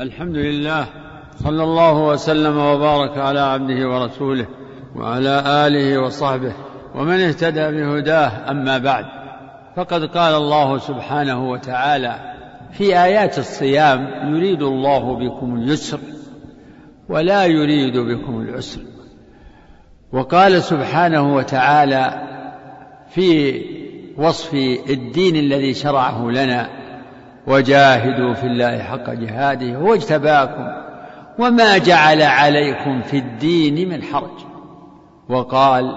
الحمد لله صلى الله وسلم وبارك على عبده ورسوله وعلى آله وصحبه ومن اهتدى بهداه أما بعد. فقد قال الله سبحانه وتعالى في آيات الصيام يريد الله بكم اليسر ولا يريد بكم العسر. وقال سبحانه وتعالى في وصف الدين الذي شرعه لنا وجاهدوا في الله حق جهاده هو اجتباكم وما جعل عليكم في الدين من حرج. وقال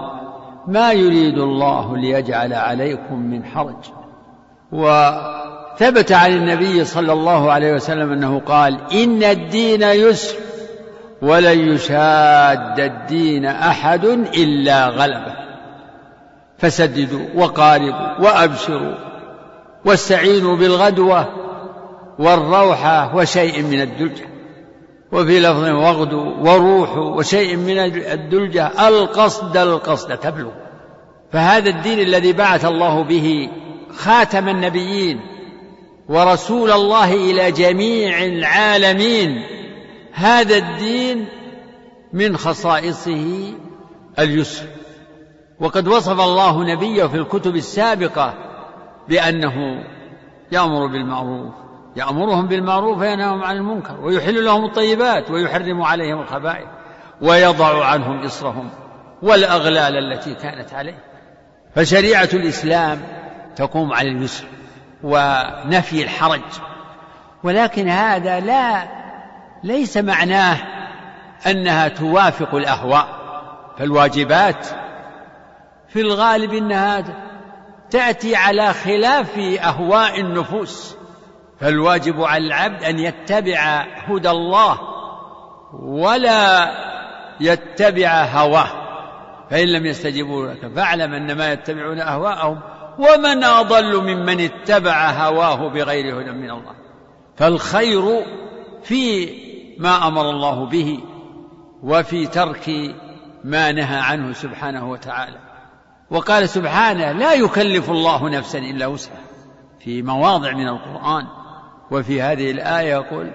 ما يريد الله ليجعل عليكم من حرج. وثبت عن النبي صلى الله عليه وسلم أنه قال إن الدين يسر ولن يشاد الدين أحد إلا غلبه. فسددوا وقاربوا وأبشروا واستعينوا بالغدوة والروحه وشيء من الدلجة. وفي لفظ واغدوا وروحوا وشيء من الدلجة. القصد القصد تبلغ. فهذا الدين الذي بعث الله به خاتم النبيين ورسول الله إلى جميع العالمين هذا الدين من خصائصه اليسر. وقد وصف الله نبيه في الكتب السابقة بأنه يأمر بالمعروف يأمرهم بالمعروف وينهاهم عن المنكر ويحل لهم الطيبات ويحرم عليهم الخبائث ويضع عنهم إصرهم والأغلال التي كانت عليه فشريعة الإسلام تقوم على اليسر ونفي الحرج ولكن هذا لا ليس معناه أنها توافق الأهواء فالواجبات في الغالب إنها تأتي على خلاف أهواء النفوس. فالواجب على العبد أن يتبع هدى الله ولا يتبع هواه. فإن لم يستجيبوا لك فاعلم انما يتبعون أهواءهم ومن أضل ممن اتبع هواه بغير هدى من الله. فالخير في ما أمر الله به وفي ترك ما نهى عنه سبحانه وتعالى. وقال سبحانه لا يكلف الله نفسا إلا وسعها. في مواضع من القرآن وفي هذه الآية يقول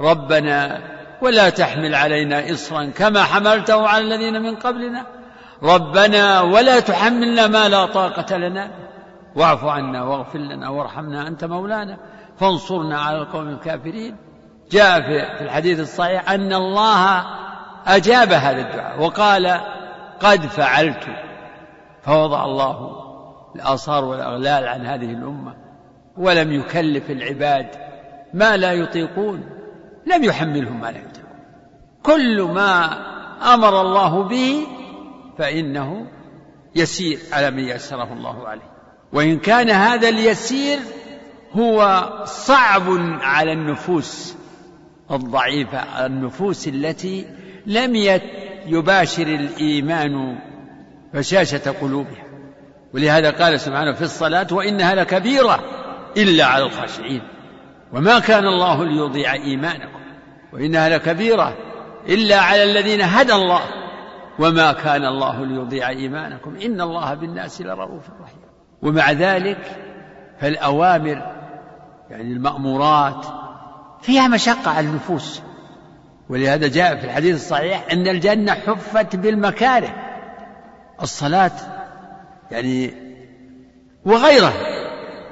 ربنا ولا تحمل علينا اصرا كما حملته على الذين من قبلنا. ربنا ولا تحملنا ما لا طاقة لنا. واعف عنا واغفر لنا وارحمنا أنت مولانا. فانصرنا على القوم الكافرين. جاء في الحديث الصحيح أن الله أجاب هذا الدعاء وقال قد فعلت. فوضع الله الآثار والأغلال عن هذه الأمة. ولم يكلف العباد ما لا يطيقون لم يحملهم ما لا يطيقون. كل ما أمر الله به فإنه يسير على من يسره الله عليه. وإن كان هذا اليسير هو صعب على النفوس الضعيفة النفوس التي لم يباشر الإيمان بشاشة قلوبها. ولهذا قال سبحانه في الصلاة وإنها لكبيرة. إلا على الخاشعين. وما كان الله ليضيع إيمانكم. وإنها لكبيرة إلا على الذين هدى الله. وما كان الله ليضيع إيمانكم. إن الله بالناس لرؤوف رحيم. ومع ذلك فالأوامر يعني المأمورات فيها مشقة على النفوس. ولهذا جاء في الحديث الصحيح أن الجنة حفت بالمكاره. الصلاة يعني وغيرها.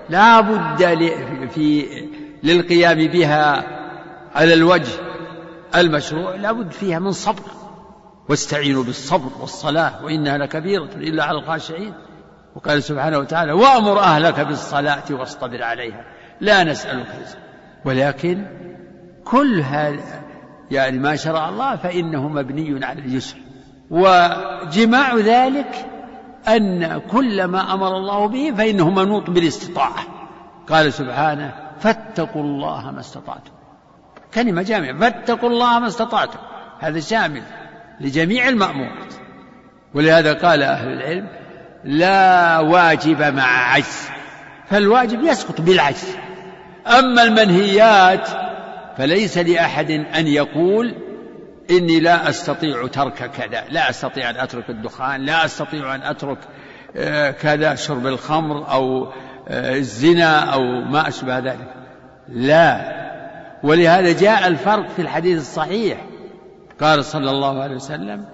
لا بد في للقيام بها على الوجه المشروع لا بد فيها من صبر واستعينوا بالصبر والصلاة وإنها لكبيرة إلا على الخاشعين. وقال سبحانه وتعالى وأمر أهلك بالصلاة واصطبر عليها. لا نسألك رزقا. ولكن كل هذا يعني ما شرع الله فإنه مبني على اليسر. وجماع ذلك أن كل ما أمر الله به فإنه منوط بالاستطاعة. قال سبحانه فاتقوا الله ما استطعتم. كلمة جامعة. فاتقوا الله ما استطعتم. هذا شامل لجميع المأمورات. ولهذا قال أهل العلم لا واجب مع عجز. فالواجب يسقط بالعجز. أما المنهيات فليس لأحد أن يقول إني لا أستطيع ترك كذا لا أستطيع أن أترك الدخان لا أستطيع أن أترك آه، كذا شرب الخمر أو آه، الزنا أو ما أشبه ذلك. لا. ولهذا جاء الفرق في الحديث الصحيح. قال صلى الله عليه وسلم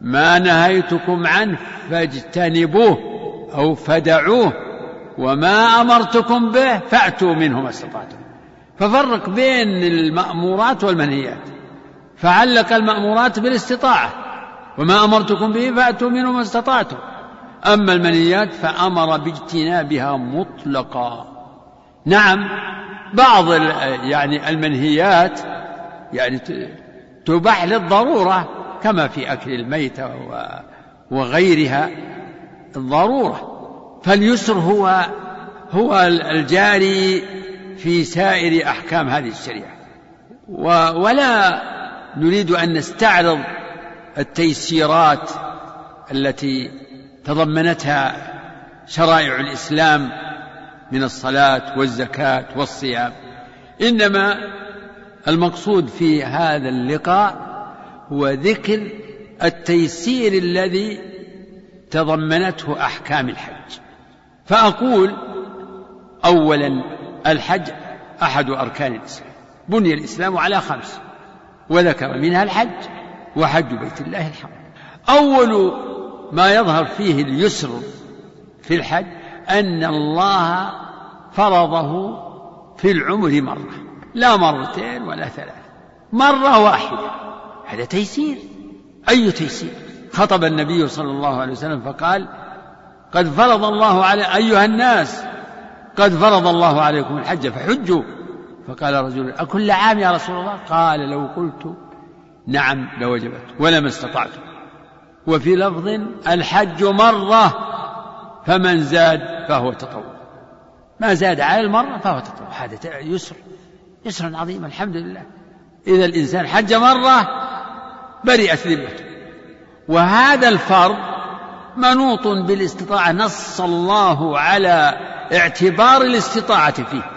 ما نهيتكم عنه فاجتنبوه أو فدعوه وما أمرتكم به فأتوا منه ما استطعتم. ففرق بين المأمورات والمنهيات. فعلق المأمورات بالاستطاعة. وما أمرتكم به فأتوا منه ما استطعتم. أما المنهيات فأمر باجتنابها مطلقا. نعم بعض يعني المنهيات يعني تباح للضرورة كما في أكل الميتة وغيرها الضرورة. فاليسر هو هو الجاري في سائر أحكام هذه الشريعة. ولا نريد أن نستعرض التيسيرات التي تضمنتها شرائع الإسلام من الصلاة والزكاة والصيام. إنما المقصود في هذا اللقاء هو ذكر التيسير الذي تضمنته أحكام الحج. فأقول أولا الحج أحد أركان الإسلام. بني الإسلام على خمس. وذكر منها الحج وحج بيت الله الحرام. أول ما يظهر فيه اليسر في الحج أن الله فرضه في العمر مرة لا مرتين ولا ثلاث مرة واحدة. هذا تيسير. أي تيسير؟ خطب النبي صلى الله عليه وسلم فقال قد فرض الله على أيها الناس قد فرض الله عليكم الحج فحجوا. فقال رجل أكل عام يا رسول الله؟ قال لو قلت نعم لوجبت ولما استطعت. وفي لفظ الحج مرة فمن زاد فهو تطوع. ما زاد على المرة فهو تطوع. هذا يسر يسر عظيم الحمد لله. إذا الإنسان حج مرة برئت ذمته. وهذا الفرض منوط بالاستطاعة نص الله على اعتبار الاستطاعة فيه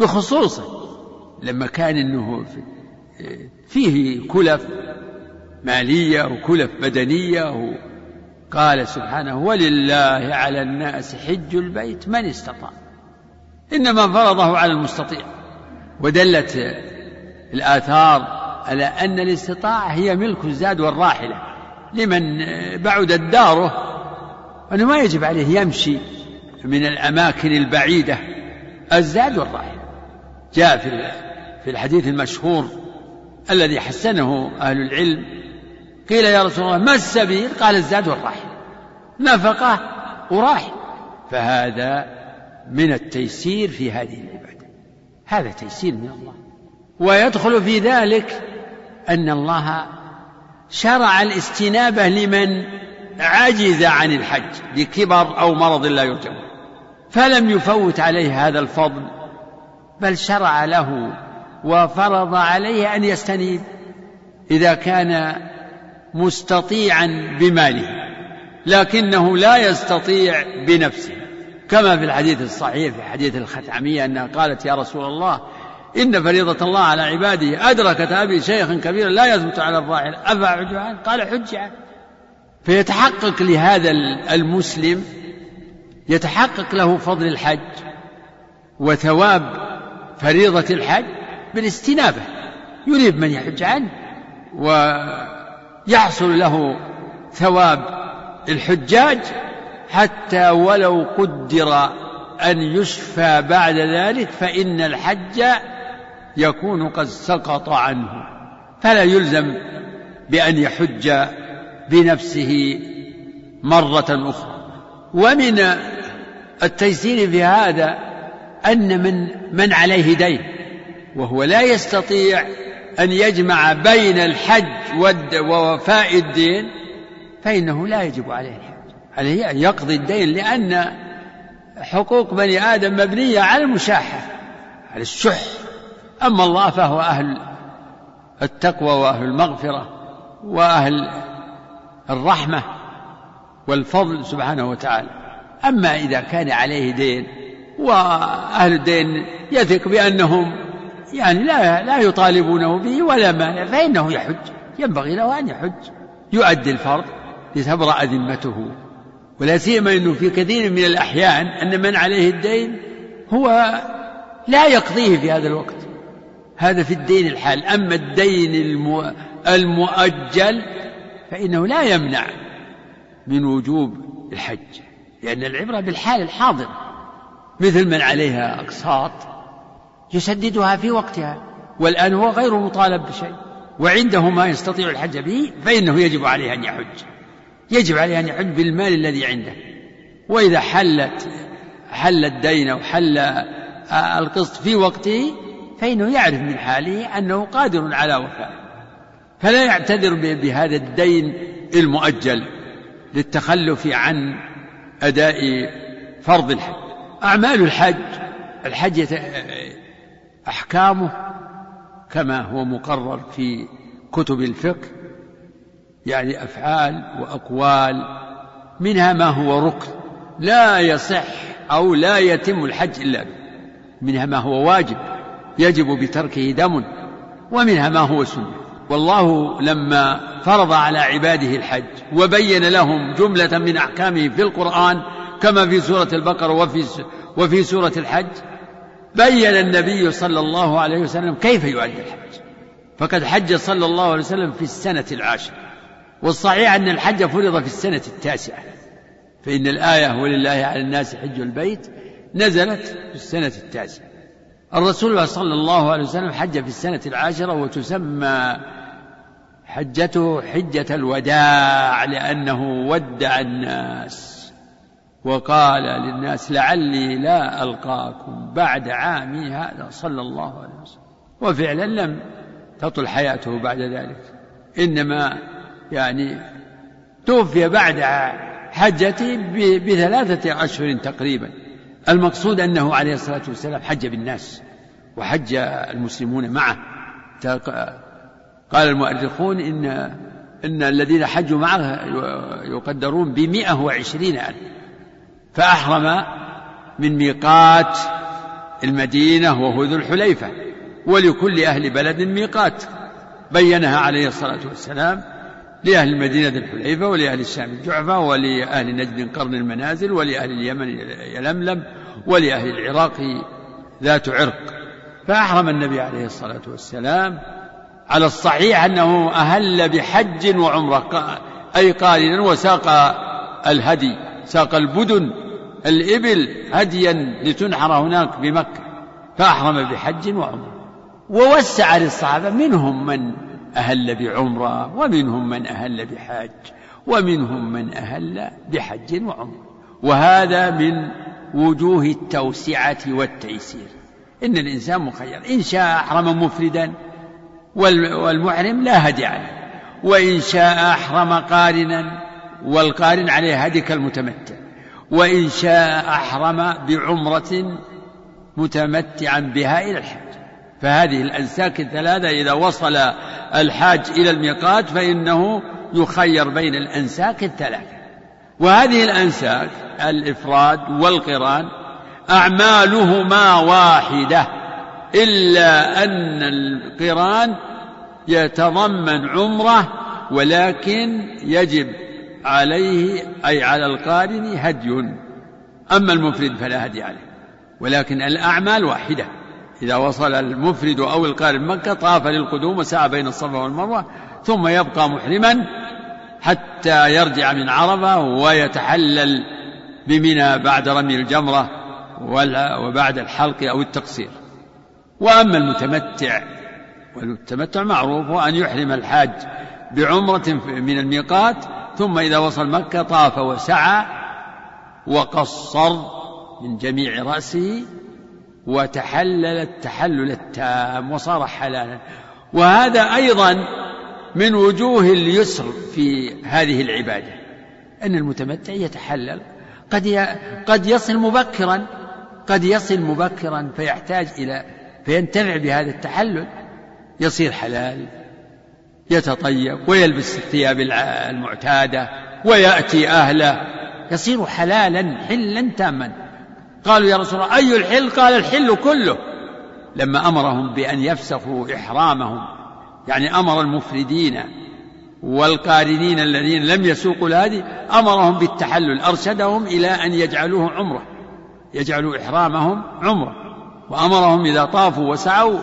بخصوصه. لما كان إنه فيه كلف مالية وكلف بدنية قال سبحانه ولله على الناس حج البيت من استطاع. إنما فرضه على المستطيع. ودلت الآثار على أن الاستطاعة هي ملك الزاد والراحلة. لمن بعدت داره أنه ما يجب عليه يمشي من الأماكن البعيدة الزاد والراحلة. جاء في في الحديث المشهور الذي حسنه أهل العلم قيل يا رسول الله ما السبيل؟ قال الزاد والراحلة نفقة وراحل فهذا من التيسير في هذه العبادة. هذا تيسير من الله. ويدخل في ذلك أن الله شرع الاستنابة لمن عجز عن الحج بكبر أو مرض لا يرجى فلم يفوت عليه هذا الفضل بل شرع له وفرض عليه أن يستنيب إذا كان مستطيعا بماله لكنه لا يستطيع بنفسه. كما في الحديث الصحيح في حديث الختامية أنها قالت يا رسول الله إن فريضة الله على عباده أدركت أبي شيخا كبيرا لا يثبت على الراحل أفأحج عنه قال حج عنه فيتحقق لهذا المسلم يتحقق له فضل الحج وثواب فريضة الحج بالاستنابة. يريد من يحج عنه ويحصل له ثواب الحجاج حتى ولو قدر أن يشفى بعد ذلك فإن الحج يكون قد سقط عنه. فلا يلزم بأن يحج بنفسه مرة أخرى. ومن التيسير في هذا أن من من عليه دين. وهو لا يستطيع أن يجمع بين الحج ووفاء الدين فإنه لا يجب عليه الحج. عليه أن يقضي الدين لأن حقوق بني آدم مبنية على المشاحة على الشح. أما الله فهو أهل التقوى وأهل المغفرة وأهل الرحمة والفضل سبحانه وتعالى. أما إذا كان عليه دين وأهل الدين يثق بأنهم يعني لا لا يطالبونه به ولا مانع فإنه يحج. ينبغي له أن يحج. يؤدي الفرض لتبرأ ذمته. ولا سيما أنه في كثير من الأحيان أن من عليه الدين هو لا يقضيه في هذا الوقت. هذا في الدين الحال. أما الدين المؤجل فإنه لا يمنع من وجوب الحج. لأن العبرة بالحال الحاضر. مثل من عليها أقساط يسددها في وقتها. والآن هو غير مطالب بشيء. وعنده ما يستطيع الحج به فإنه يجب عليه أن يحج. يجب عليه أن يحج بالمال الذي عنده. وإذا حلت حل الدين أو حل القسط في وقته فإنه يعرف من حاله أنه قادر على وفائه فلا يعتذر بهذا الدين المؤجل للتخلف عن أداء فرض الحج. أعمال الحج الحج أحكامه كما هو مقرر في كتب الفقه يعني أفعال وأقوال منها ما هو ركن لا يصح أو لا يتم الحج إلا به. منها ما هو واجب يجب بتركه دم ومنها ما هو سنة. والله لما فرض على عباده الحج وبين لهم جملة من أحكامه في القرآن كما في سورة البقرة وفي وفي سورة الحج بين النبي صلى الله عليه وسلم كيف يؤدي الحج. فقد حج صلى الله عليه وسلم في السنة العاشرة. والصحيح أن الحج فرض في السنة التاسعة. فإن الآية ولله على الناس حج البيت نزلت في السنة التاسعة. الرسول صلى الله عليه وسلم حج في السنة العاشرة وتسمى حجته حجة الوداع لأنه ودع الناس. وقال للناس لعلي لا ألقاكم بعد عامي هذا صلى الله عليه وسلم. وفعلا لم تطل حياته بعد ذلك. إنما يعني توفي بعد حجته بثلاثة أشهر تقريبا. المقصود أنه عليه الصلاة والسلام حج بالناس وحج المسلمون معه. قال المؤرخون إن إن الذين حجوا معه يقدرون بمئة وعشرين ألف. فأحرم من ميقات المدينة وهو ذو الحليفة ولكل أهل بلد ميقات. بينها عليه الصلاة والسلام لأهل المدينة ذي الحليفة ولأهل الشام الجعفة ولأهل نجد قرن المنازل ولأهل اليمن يلملم ولأهل العراق ذات عرق. فأحرم النبي عليه الصلاة والسلام على الصحيح أنه أهل بحج وعمرة أي قارنا وساق الهدي ساق البدن الإبل هديا لتنحر هناك بمكة فأحرم بحج وعمرة. ووسع للصحابة منهم من أهل بعمرة ومنهم من أهل بحج ومنهم من أهل بحج وعمرة. وهذا من وجوه التوسعة والتيسير. إن الإنسان مخير. إن شاء أحرم مفردا والمحرم لا هدي عليه. وإن شاء أحرم قارنا والقارن عليه هدي كالمتمتع وإن شاء أحرم بعمرة متمتعا بها إلى الحج. فهذه الأنساك الثلاثة إذا وصل الحاج إلى الميقات فإنه يخير بين الأنساك الثلاثة. وهذه الأنساك الإفراد والقران أعمالهما واحدة إلا أن القران يتضمن عمرة ولكن يجب عليه أي على القارن هدي. أما المفرد فلا هدي عليه. ولكن الأعمال واحدة. إذا وصل المفرد أو القارن مكة طاف للقدوم وسعى بين الصفا والمروة ثم يبقى محرما حتى يرجع من عرفة ويتحلل بمنى بعد رمي الجمرة وبعد الحلق أو التقصير. وأما المتمتع والتمتع معروف أن يحرم الحاج بعمرة من الميقات ثم إذا وصل مكة طاف وسعى وقصر من جميع رأسه وتحلل التحلل التام وصار حلالا. وهذا أيضا من وجوه اليسر في هذه العبادة أن المتمتع يتحلل. قد قد يصل مبكرا قد يصل مبكرا فيحتاج إلى فينتفع بهذا التحلل يصير حلال. يتطيب ويلبس الثياب المعتادة ويأتي أهله. يصير حلالا حلا تاما. قالوا يا رسول الله أي الحل؟ قال الحل كله. لما أمرهم بأن يفسخوا إحرامهم يعني أمر المفردين والقارنين الذين لم يسوقوا الهدي أمرهم بالتحلل. أرشدهم إلى أن يجعلوه عمرة. يجعلوا إحرامهم عمرة. وأمرهم إذا طافوا وسعوا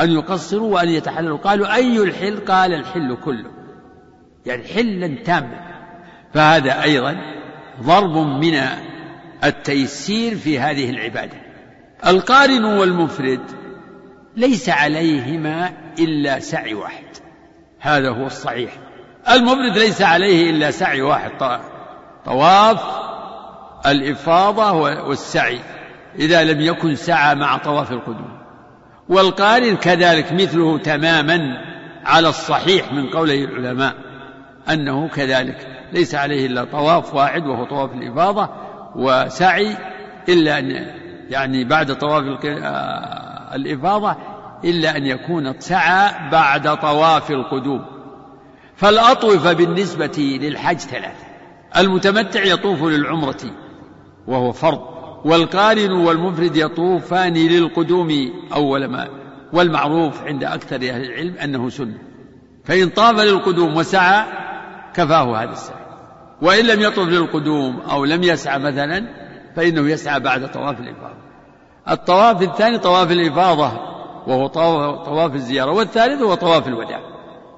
أن يقصروا وأن يتحللوا. قالوا أي الحل؟ قال الحل كله. يعني حلا تاما. فهذا أيضا ضرب من التيسير في هذه العبادة. القارن والمفرد ليس عليهما إلا سعي واحد. هذا هو الصحيح. المفرد ليس عليه إلا سعي واحد. طواف الإفاضة والسعي. إذا لم يكن سعى مع طواف القدوم. والقارن كذلك مثله تماما على الصحيح من قوله العلماء أنه كذلك ليس عليه إلا طواف واحد وهو طواف الإفاضة وسعي إلا أن يعني بعد طواف آه، الإفاضة إلا أن يكون سعى بعد طواف القدوم. فالأطوفة بالنسبة للحج ثلاثة المتمتع يطوف للعمرة وهو فرض. والقارن والمفرد يطوفان للقدوم أول ما والمعروف عند أكثر أهل العلم أنه سنة. فإن طاف للقدوم وسعى كفاه هذا السعي. وإن لم يطف للقدوم أو لم يسعى مثلا فإنه يسعى بعد طواف الإفاضة. الطواف الثاني طواف الإفاضة وهو طواف الزيارة والثالث هو طواف الوداع.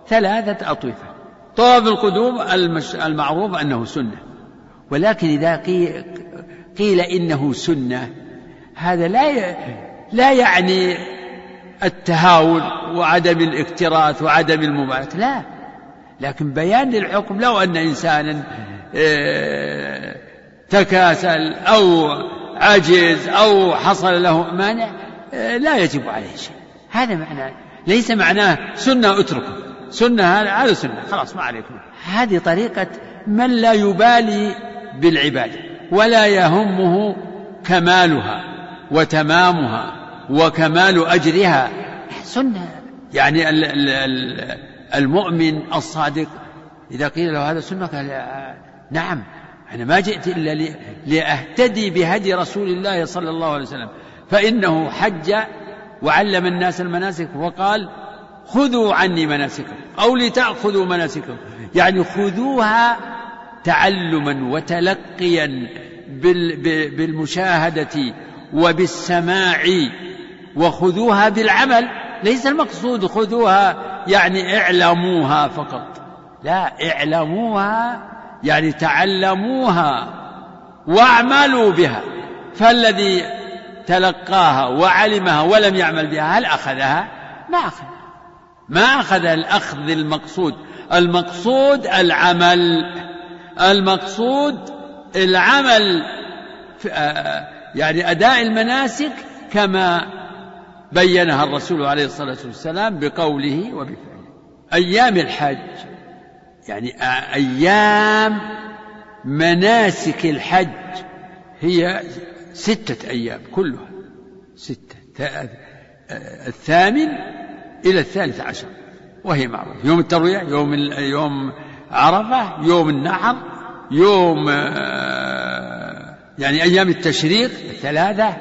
ثلاثة أطوفة. طواف القدوم المعروف أنه سنة. ولكن إذا قيل إنه سنة. هذا لا لا يعني التهاون وعدم الاكتراث وعدم المبالاة لا. لكن بيان للحكم لو أن إنسانا آه، تكاسل أو عجز أو حصل له مانع آه، لا يجب عليه شيء. هذا معناه ليس معناه سنة أتركه. سنة هذا سنة خلاص ما عليكم. هذه طريقة من لا يبالي بالعبادة. ولا يهمه كمالها وتمامها وكمال أجرها. سنة يعني المؤمن الصادق إذا قيل له هذا سنة قال نعم أنا ما جئت إلا لأهتدي بهدي رسول الله صلى الله عليه وسلم فإنه حج وعلم الناس المناسك وقال خذوا عني مناسككم أو لتأخذوا مناسككم. يعني خذوها تعلما وتلقيا بالمشاهدة وبالسماع وخذوها بالعمل. ليس المقصود خذوها يعني اعلموها فقط. لا اعلموها يعني تعلموها واعملوا بها. فالذي تلقاها وعلمها ولم يعمل بها هل أخذها؟ ما أخذ. ما أخذ الأخذ المقصود. المقصود العمل. المقصود العمل يعني أداء المناسك كما بينها الرسول عليه الصلاة والسلام بقوله وبفعله. أيام الحج يعني أيام مناسك الحج هي ستة أيام كلها. ستة الثامن إلى الثالث عشر وهي معروفة. يوم التروية يوم يوم عرفة يوم النحر يوم آه، يعني أيام التشريق الثلاثة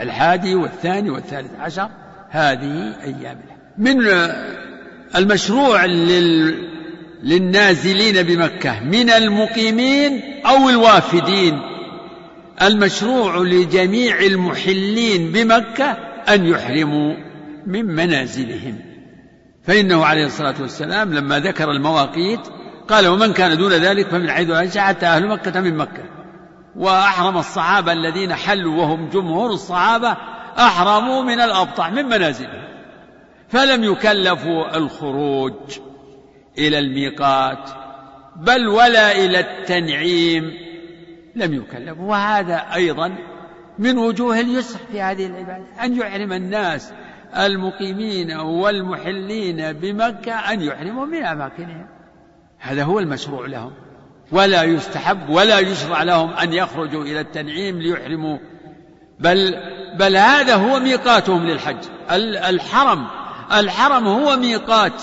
الحادي والثاني والثالث عشر هذه أيام من المشروع لل للنازلين بمكة من المقيمين أو الوافدين. المشروع لجميع المحلين بمكة أن يحرموا من منازلهم. فإنه عليه الصلاة والسلام لما ذكر المواقيت قال ومن كان دون ذلك فمن حيث أنشأ حتى أهل مكة من مكة. وأحرم الصحابة الذين حلوا وهم جمهور الصحابة أحرموا من الأبطح من منازلهم. فلم يكلفوا الخروج إلى الميقات بل ولا إلى التنعيم لم يكلفوا. وهذا أيضا من وجوه اليسر في هذه العبادة أن يحرم الناس المقيمين والمحلين بمكة أن يحرموا من أماكنهم. هذا هو المشروع لهم. ولا يستحب ولا يشرع لهم أن يخرجوا إلى التنعيم ليحرموا. بل بل هذا هو ميقاتهم للحج. الحرم الحرم هو ميقات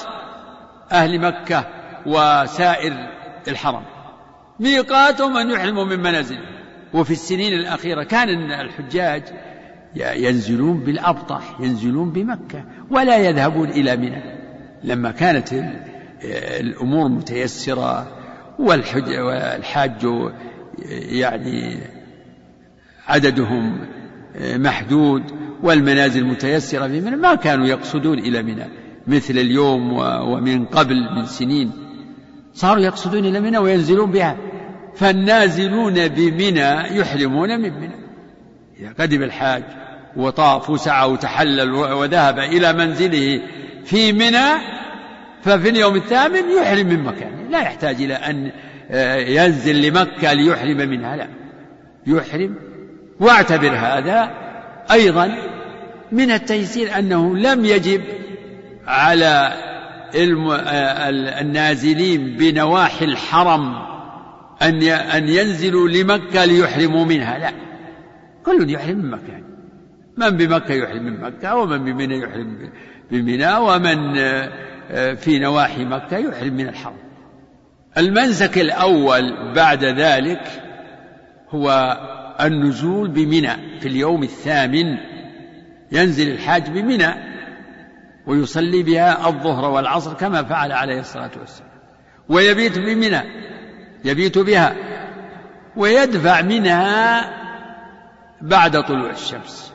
أهل مكة وسائر الحرم. ميقاتهم أن يحرموا من منازلهم. وفي السنين الأخيرة كان الحجاج ينزلون بالأبطح ينزلون بمكة ولا يذهبون إلى منى. لما كانت الأمور متيسرة والحج والحاج يعني عددهم محدود والمنازل متيسرة في منى ما كانوا يقصدون إلى منى مثل اليوم ومن قبل من سنين. صاروا يقصدون إلى منى وينزلون بها. فالنازلون بمنى يحرمون من منى. إذا قدم الحاج وطاف وسعى وتحلل وذهب إلى منزله في منى ففي اليوم الثامن يحرم من مكانه لا يحتاج إلى أن آه، ينزل لمكة ليحرم منها لا. يحرم. واعتبر هذا أيضا من التيسير أنه لم يجب على آه، النازلين بنواحي الحرم أن أن ينزلوا لمكة ليحرموا منها لا. كل يحرم من مكان من بمكة يحرم من مكة ومن بمنى يحرم بمنى ومن آه، في نواحي مكة يحرم من الحرم المنسك الأول بعد ذلك هو النزول بمنى في اليوم الثامن. ينزل الحاج بمنى ويصلي بها الظهر والعصر كما فعل عليه الصلاة والسلام. ويبيت بمنى يبيت بها ويدفع منها بعد طلوع الشمس.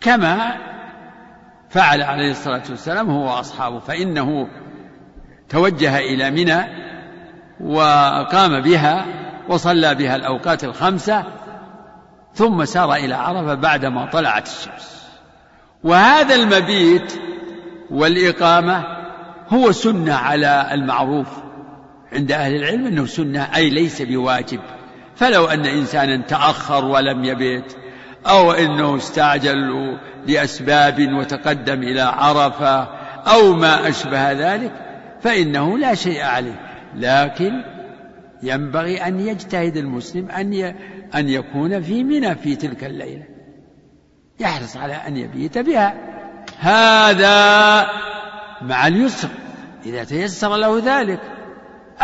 كما فعل عليه الصلاة والسلام هو وأصحابه فإنه توجه إلى منى وقام بها وصلى بها الأوقات الخمسة ثم سار إلى عرفة بعدما طلعت الشمس. وهذا المبيت والإقامة هو سنة على المعروف عند أهل العلم أنه سنة أي ليس بواجب. فلو أن إنسانا تأخر ولم يبت أو أنه استعجل لأسباب وتقدم إلى عرفة أو ما أشبه ذلك فإنه لا شيء عليه. لكن ينبغي أن يجتهد المسلم أن أن يكون في منى في تلك الليلة. يحرص على أن يبيت بها. هذا مع اليسر إذا تيسر له ذلك.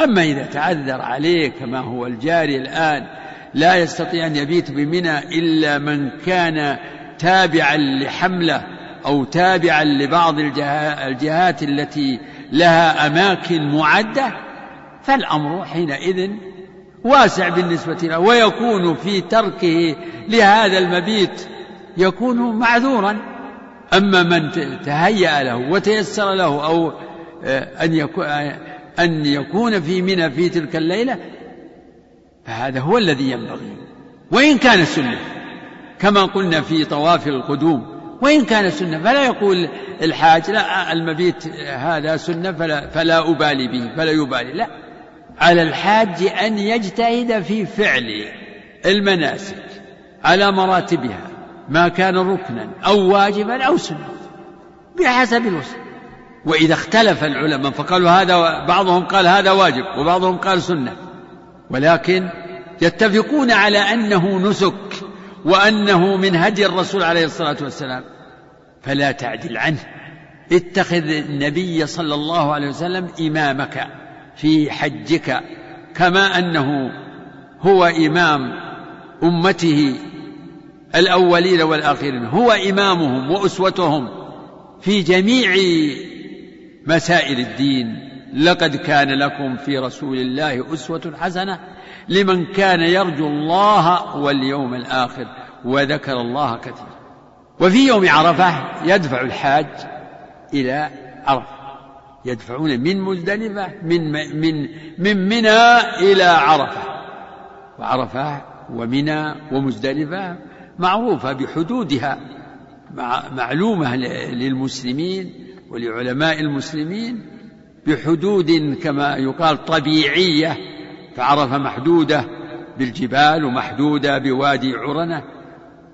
أما إذا تعذر عليه كما هو الجاري الآن لا يستطيع أن يبيت بمنى إلا من كان تابعا لحملة أو تابعا لبعض الجهات التي لها أماكن معدة فالأمر حينئذ واسع بالنسبة له ويكون في تركه لهذا المبيت يكون معذورا. أما من تهيأ له وتيسر له أو آه، أن يكون أن يكون في منى في تلك الليلة فهذا هو الذي ينبغي. وإن كان سنة كما قلنا في طواف القدوم وإن كان سنة فلا يقول الحاج لا المبيت هذا سنة فلا, فلا أبالي به فلا يبالي. لا. على الحاج أن يجتهد في فعل المناسك على مراتبها ما كان ركنا أو واجبا أو سنة بحسب الوصف. وإذا اختلف العلماء فقالوا هذا بعضهم قال هذا واجب وبعضهم قال سنة. ولكن يتفقون على أنه نسك وأنه من هدي الرسول عليه الصلاة والسلام. فلا تعدل عنه. اتخذ النبي صلى الله عليه وسلم إمامك في حجك كما أنه هو إمام أمته الأولين والآخرين. هو إمامهم وأسوتهم في جميع مسائل الدين. لقد كان لكم في رسول الله أسوة حسنة لمن كان يرجو الله واليوم الآخر وذكر الله كثيرا. وفي يوم عرفة يدفع الحاج إلى عرفة يدفعون من مزدلفة من من من منى إلى عرفة. وعرفة ومنى ومزدلفة معروفة بحدودها معلومة للمسلمين ولعلماء المسلمين بحدود كما يقال طبيعية فعرفة محدودة بالجبال ومحدودة بوادي عرنة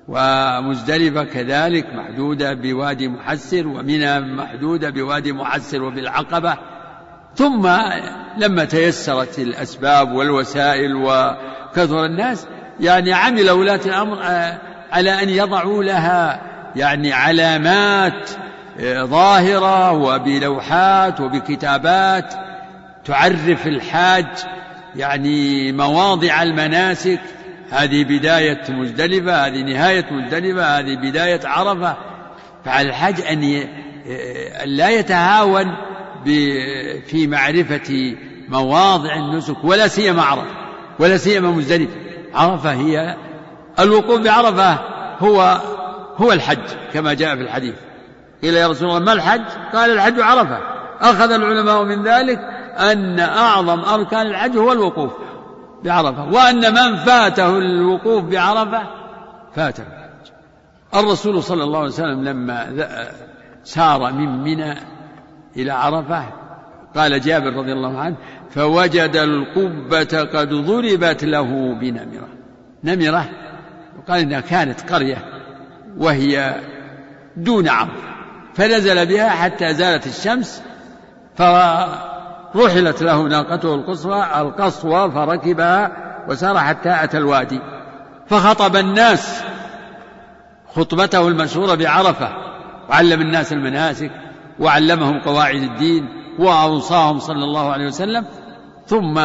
ومزدلفة كذلك محدودة بوادي محسر ومنى محدودة بوادي محسر وبالعقبة. ثم لما تيسرت الأسباب والوسائل وكثر الناس يعني عمل ولاة الأمر آه، على أن يضعوا لها يعني علامات ظاهرة وبلوحات وبكتابات تعرف الحاج يعني مواضع المناسك. هذه بداية مزدلفة هذه نهاية مزدلفة هذه بداية عرفة. فعلى الحاج أن لا يتهاون في معرفة مواضع النسك ولا سيما عرفة ولا سيما مزدلفة عرفة هي الوقوف بعرفة هو هو الحج كما جاء في الحديث. قيل يا رسول الله ما الحج؟ قال الحج عرفة. أخذ العلماء من ذلك أن أعظم أركان الحج هو الوقوف بعرفة وأن من فاته الوقوف بعرفة فاته الحج. الرسول صلى الله عليه وسلم لما سار من منى إلى عرفة قال جابر رضي الله عنه فوجد القبة قد ضربت له بنمرة. نمرة؟ وقال إنها كانت قرية وهي دون عرض فنزل بها حتى زالت الشمس فرحلت له ناقته القصوى القصوى فركبها وسار حتى أتى الوادي. فخطب الناس خطبته المشهورة بعرفة وعلم الناس المناسك وعلمهم قواعد الدين وأوصاهم صلى الله عليه وسلم. ثم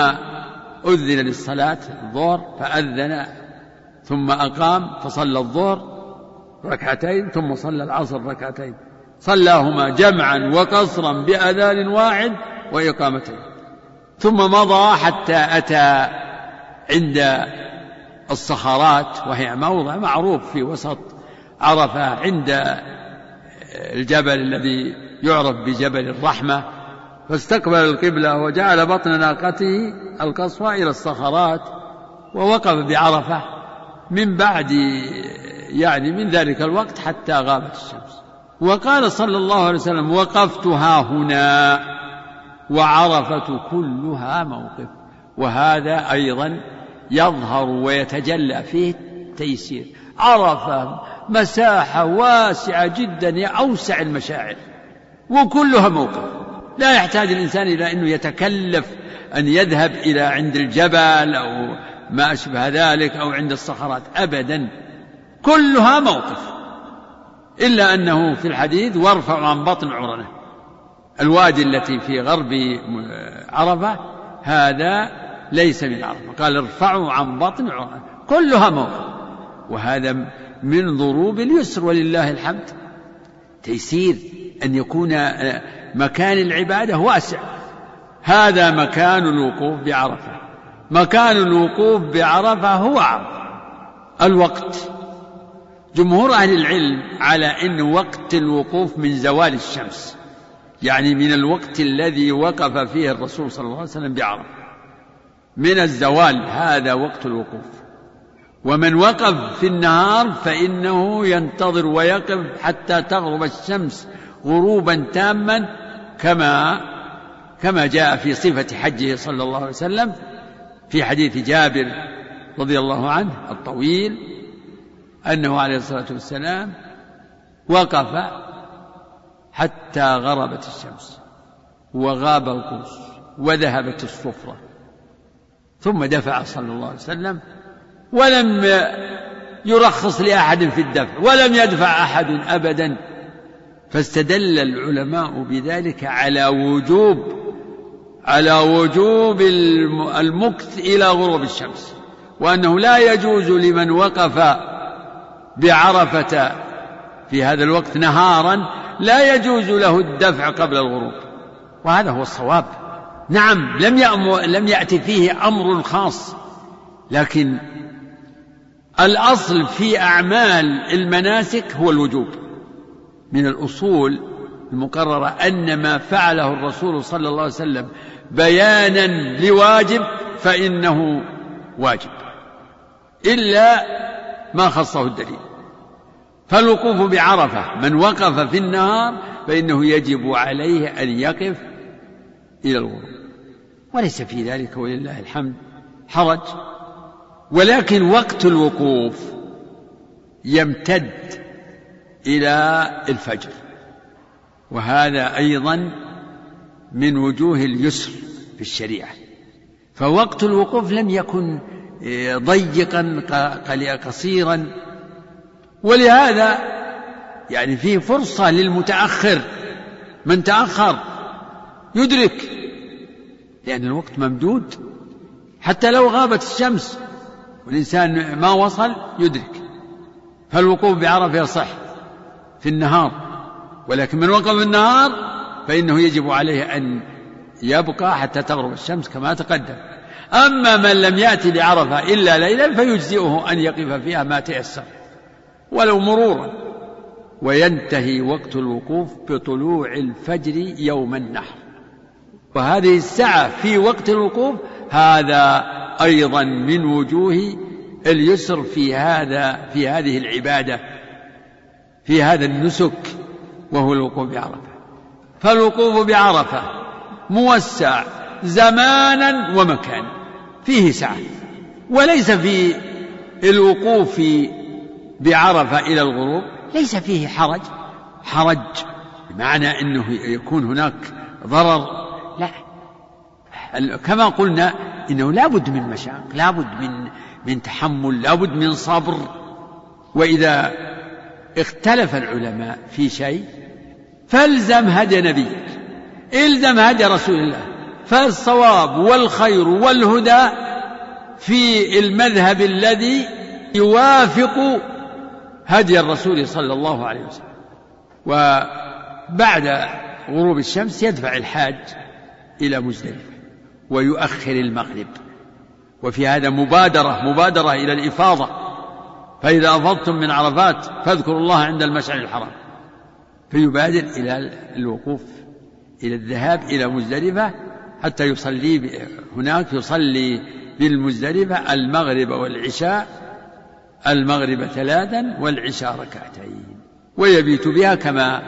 أذن للصلاة الظهر فأذن ثم أقام فصلى الظهر ركعتين ثم صلى العصر ركعتين. صلاهما جمعا وقصرا بأذان واحد وإقامتين. ثم مضى حتى أتى عند الصخرات وهي موضع معروف في وسط عرفة عند الجبل الذي يعرف بجبل الرحمة. فاستقبل القبلة وجعل بطن ناقته القصوى إلى الصخرات ووقف بعرفة من بعد يعني من ذلك الوقت حتى غابت الشمس. وقال صلى الله عليه وسلم وقفت ها هنا وعرفة كلها موقف. وهذا أيضا يظهر ويتجلى فيه التيسير. عرفة مساحة واسعة جدا أوسع المشاعر وكلها موقف. لا يحتاج الإنسان إلى أنه يتكلف أن يذهب إلى عند الجبل أو ما أشبه ذلك أو عند الصخرات أبدا. كلها موقف. إلا أنه في الحديث وارفع عن بطن عرنة. الوادي التي في غرب عرفة هذا ليس من عرفة. قال ارفعوا عن بطن عرنة. كلها موقف. وهذا من ضروب اليسر ولله الحمد. تيسير أن يكون مكان العبادة واسع. هذا مكان الوقوف بعرفة. مكان الوقوف بعرفة هو عرفة. الوقت. جمهور أهل العلم على أن وقت الوقوف من زوال الشمس يعني من الوقت الذي وقف فيه الرسول صلى الله عليه وسلم بعرفة. من الزوال هذا وقت الوقوف. ومن وقف في النهار فإنه ينتظر ويقف حتى تغرب الشمس غروبا تاما كما كما جاء في صفة حجه صلى الله عليه وسلم في حديث جابر رضي الله عنه الطويل أنه عليه الصلاة والسلام وقف حتى غربت الشمس وغاب القوس وذهبت الصفرة. ثم دفع صلى الله عليه وسلم ولم يرخص لأحد في الدفع ولم يدفع أحد أبدا. فاستدل العلماء بذلك على وجوب على وجوب المكث إلى غروب الشمس. وأنه لا يجوز لمن وقف بعرفة في هذا الوقت نهارا لا يجوز له الدفع قبل الغروب. وهذا هو الصواب. نعم لم لم يأتي فيه أمر خاص لكن الأصل في أعمال المناسك هو الوجوب. من الأصول المقررة أن ما فعله الرسول صلى الله عليه وسلم بيانا لواجب فإنه واجب. إلا ما خصه الدليل. فالوقوف بعرفة من وقف في النهار فإنه يجب عليه أن يقف إلى الغروب. وليس في ذلك ولله الحمد. حرج. ولكن وقت الوقوف يمتد إلى الفجر. وهذا أيضا من وجوه اليسر في الشريعة. فوقت الوقوف لم يكن ضيقا قصيرا. ولهذا يعني فيه فرصة للمتأخر. من تأخر يدرك لأن الوقت ممدود. حتى لو غابت الشمس والإنسان ما وصل يدرك. فالوقوف بعرفة يصح في النهار. ولكن من وقف النهار فإنه يجب عليه أن يبقى حتى تغرب الشمس كما تقدم. أما من لم يأتي لعرفة إلا ليلا فيجزئه أن يقف فيها ما تيسر ولو مرورا. وينتهي وقت الوقوف بطلوع الفجر يوم النحر. وهذه السعة في وقت الوقوف هذا أيضا من وجوه اليسر في هذا في هذه العبادة في هذا النسك وهو الوقوف بعرفة. فالوقوف بعرفة موسع زمانا ومكانا. فيه سعة. وليس في الوقوف بعرفة إلى الغروب. ليس فيه حرج. حرج. بمعنى أنه يكون هناك ضرر. لا. كما قلنا إنه لابد من مشاق لابد من من تحمل لابد من صبر. وإذا اختلف العلماء في شيء فالزم هدي نبيك الزم هدي رسول الله. فالصواب والخير والهدى في المذهب الذي يوافق هدي الرسول صلى الله عليه وسلم. وبعد غروب الشمس يدفع الحاج إلى مزدلفة ويؤخر المغرب. وفي هذا مبادرة مبادرة إلى الإفاضة. فإذا أفضتم من عرفات فاذكروا الله عند المشعر الحرام. فيبادر إلى الوقوف إلى الذهاب إلى مزدلفة حتى يصلي هناك يصلي بالمزدلفة المغرب والعشاء المغرب ثلاثا والعشاء ركعتين ويبيت بها كما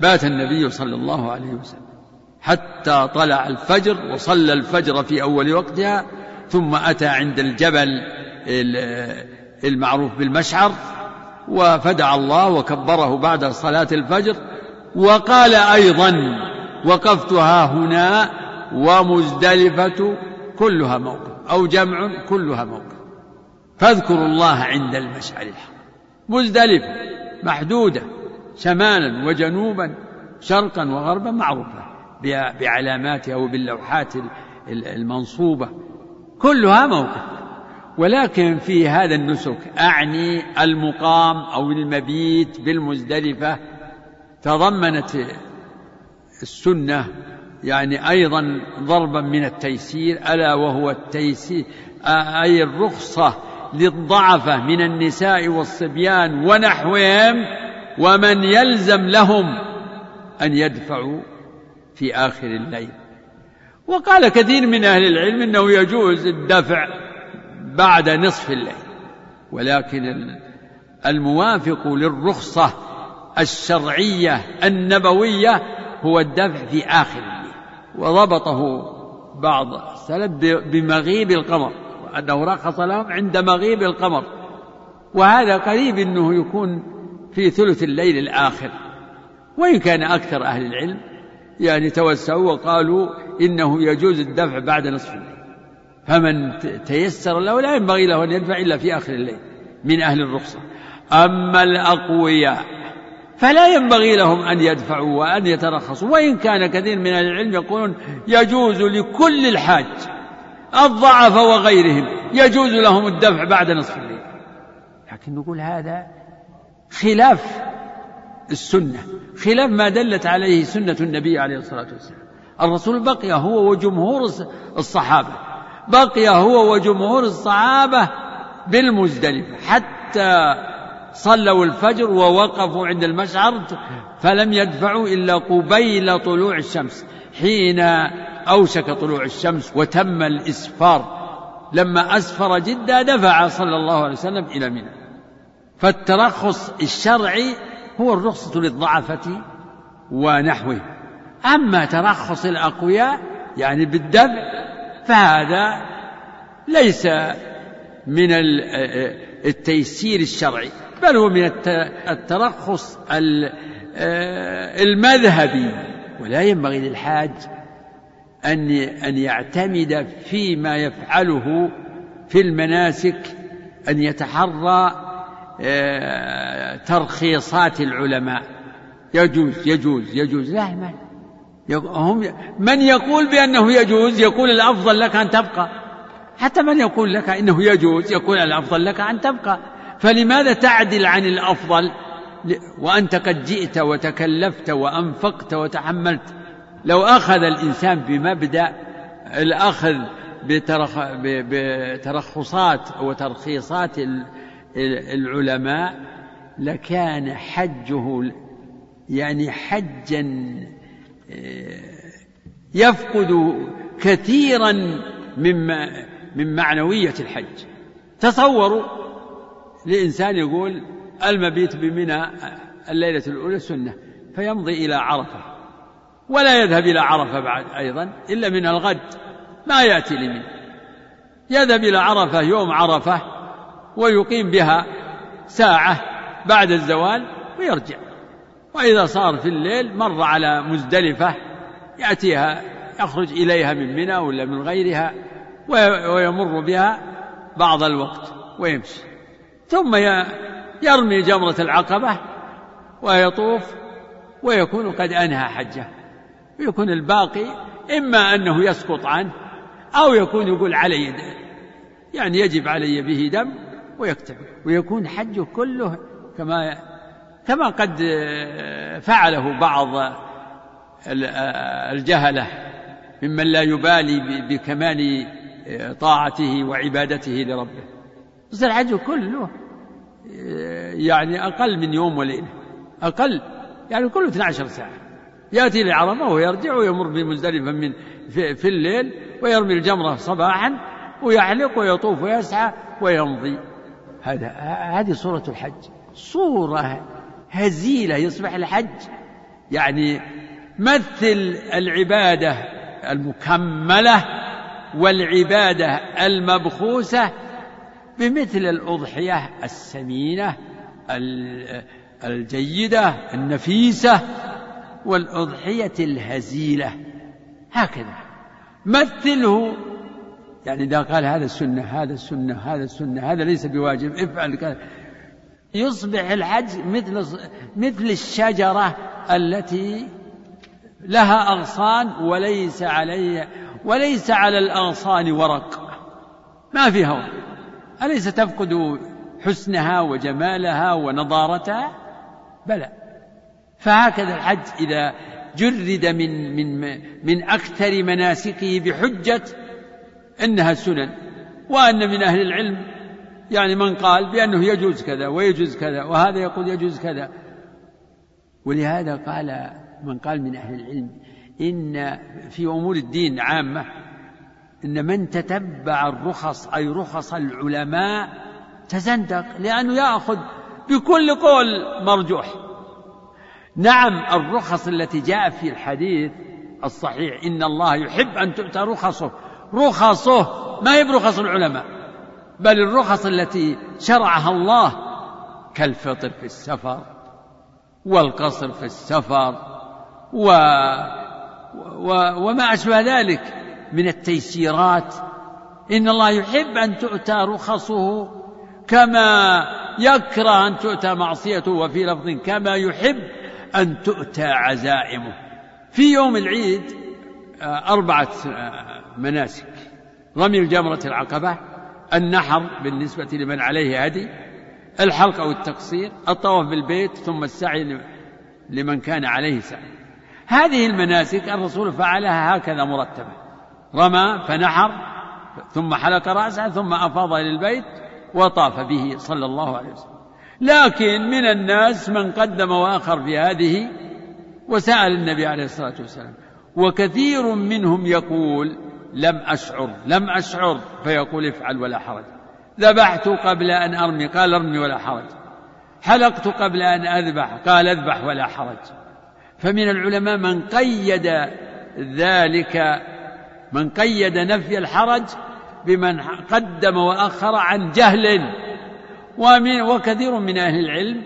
بات النبي صلى الله عليه وسلم. حتى طلع الفجر وصلى الفجر في أول وقتها ثم أتى عند الجبل المعروف بالمشعر وفدع الله وكبره بعد صلاة الفجر وقال أيضا وقفت ها هنا ومزدلفة كلها موقف أو جمع كلها موقف. فاذكروا الله عند المشعر الحرام. مزدلفة محدودة شمالا وجنوبا شرقا وغربا معروفة بعلاماتها وباللوحات المنصوبة. كلها موقف. ولكن في هذا النسك أعني المقام أو المبيت بالمزدلفة. تضمنت السنة يعني أيضا ضربا من التيسير ألا وهو التيسير أي الرخصة للضعفة من النساء والصبيان ونحوهم ومن يلزم لهم أن يدفعوا في آخر الليل. وقال كثير من أهل العلم أنه يجوز الدفع بعد نصف الليل ولكن الموافق للرخصة الشرعية النبوية هو الدفع في آخر الليل. وضبطه بعض السلف بمغيب القمر وأنه رخص لهم عند مغيب القمر. وهذا قريب أنه يكون في ثلث الليل الآخر. وإن كان أكثر أهل العلم يعني توسعوا وقالوا إنه يجوز الدفع بعد نصف الليل. فمن تيسر له لا ينبغي له أن يدفع إلا في آخر الليل من أهل الرخصة. أما الأقوياء فلا ينبغي لهم أن يدفعوا وأن يترخصوا. وإن كان كثير من العلم يقولون يجوز لكل الحاج الضعف وغيرهم يجوز لهم الدفع بعد نصف الليل. لكن نقول هذا خلاف السنة خلاف ما دلت عليه سنة النبي عليه الصلاة والسلام. الرسول بقي هو وجمهور الصحابة بقي هو وجمهور الصحابة بالمزدلفة حتى صلوا الفجر ووقفوا عند المشعر فلم يدفعوا إلا قبيل طلوع الشمس. حين أوشك طلوع الشمس وتم الإسفار لما أسفر جدا دفع صلى الله عليه وسلم إلى منى. فالترخص الشرعي هو الرخصة للضعفة ونحوه. أما ترخص الأقوياء يعني بالدفع فهذا ليس من التيسير الشرعي. بل هو من الترخص المذهبي. ولا ينبغي للحاج أن أن يعتمد فيما يفعله في المناسك أن يتحرى آه، ترخيصات العلماء. يجوز يجوز يجوز. لا ما هم من يقول بأنه يجوز يقول الأفضل لك أن تبقى. حتى من يقول لك إنه يجوز يقول الأفضل لك أن تبقى. فلماذا تعدل عن الأفضل؟ وأنت قد جئت وتكلفت وأنفقت وتحملت. لو أخذ الإنسان بمبدأ الأخذ بترخصات وترخيصات العلماء لكان حجه يعني حجا آه، يفقد كثيرا من من معنوية الحج. تصوروا لإنسان يقول المبيت بمنى الليلة الأولى سنة فيمضي إلى عرفة ولا يذهب إلى عرفة بعد أيضا إلا من الغد ما يأتي لمن. يذهب إلى عرفة يوم عرفة ويقيم بها ساعة بعد الزوال ويرجع. وإذا صار في الليل مر على مزدلفة يأتيها يخرج إليها من منى ولا من غيرها ويمر بها بعض الوقت ويمشي. ثم يرمي جمرة العقبة ويطوف ويكون قد أنهى حجه. ويكون الباقي إما أنه يسقط عنه أو يكون يقول علي يعني يجب علي به دم ويكتب. ويكون حجه كله كما كما قد فعله بعض الجهلة ممن لا يبالي بكمال طاعته وعبادته لربه. بس الحج كله يعني أقل من يوم وليلة. أقل. يعني كله 12 ساعة. يأتي لعرفة ويرجع ويمر بمزدلفة من في, في الليل ويرمي الجمرة صباحا ويحلق ويطوف ويسعى ويمضي. هذا هذه صورة الحج. صورة هزيلة يصبح الحج. يعني مثل العبادة المكملة والعبادة المبخوسة بمثل الأضحية السمينة الجيدة النفيسة والأضحية الهزيلة. هكذا. مثله يعني إذا قال هذا السنة هذا السنة هذا السنة هذا ليس بواجب افعل كذا. يصبح الحج مثل مثل الشجرة التي لها أغصان وليس عليها وليس على الأغصان ورق. ما فيها ورق. أليس تفقد حسنها وجمالها ونضارتها؟ بلى. فهكذا الحج إذا جرد من من من أكثر مناسكه بحجة إنها سنن وأن من أهل العلم يعني من قال بأنه يجوز كذا ويجوز كذا وهذا يقول يجوز كذا. ولهذا قال من قال من أهل العلم إن في أمور الدين عامة إن من تتبع الرخص أي رخص العلماء تزندق لأنه يأخذ بكل قول مرجوح. نعم الرخص التي جاء في الحديث الصحيح إن الله يحب أن تؤتى رخصه. رخصه ما هي برخص العلماء بل الرخص التي شرعها الله كالفطر في السفر والقصر في السفر و... و... وما أشبه ذلك. من التيسيرات. إن الله يحب أن تؤتى رخصه كما يكره أن تؤتى معصيته وفي لفظ كما يحب أن تؤتى عزائمه. في يوم العيد آه، أربعة آه، مناسك. رمي الجمرة العقبة النحر بالنسبة لمن عليه هدي الحلق أو التقصير الطواف بالبيت ثم السعي لمن كان عليه سعي. هذه المناسك الرسول فعلها هكذا مرتبة رمى فنحر ثم حلق رأسه ثم أفاض إلى البيت وطاف به صلى الله عليه وسلم. لكن من الناس من قدم وآخر في هذه وسأل النبي عليه الصلاة والسلام. وكثير منهم يقول لم أشعر لم أشعر فيقول افعل ولا حرج. ذبحت قبل أن أرمي قال ارمي ولا حرج. حلقت قبل أن أذبح قال اذبح ولا حرج. فمن العلماء من قيد ذلك من قيد نفي الحرج بمن قدم وأخر عن جهل. ومن وكثير من أهل العلم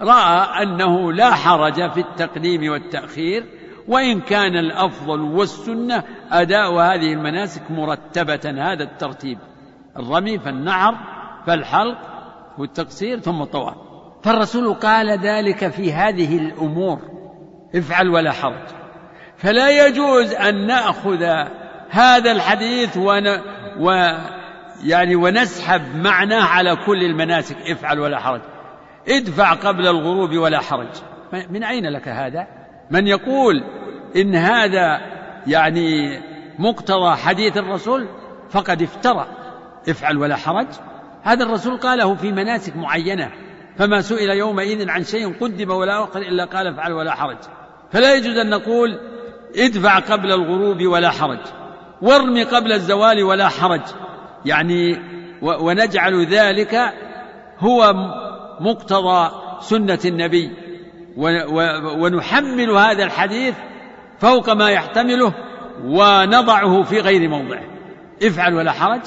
رأى أنه لا حرج في التقديم والتأخير وإن كان الأفضل والسنة أداء هذه المناسك مرتبة هذا الترتيب. الرمي فالنعر فالحلق والتقصير ثم الطواف. فالرسول قال ذلك في هذه الأمور افعل ولا حرج. فلا يجوز أن نأخذ هذا الحديث ون و يعني ونسحب معناه على كل المناسك افعل ولا حرج. ادفع قبل الغروب ولا حرج. من أين لك هذا؟ من يقول إن هذا يعني مقتضى حديث الرسول فقد افترى. افعل ولا حرج. هذا الرسول قاله في مناسك معينة فما سئل يومئذ عن شيء قدم ولا أخر إلا قال افعل ولا حرج. فلا يجوز أن نقول ادفع قبل الغروب ولا حرج. وارمي قبل الزوال ولا حرج. يعني ونجعل ذلك هو مقتضى سنة النبي. ونحمل هذا الحديث فوق ما يحتمله ونضعه في غير موضعه. افعل ولا حرج.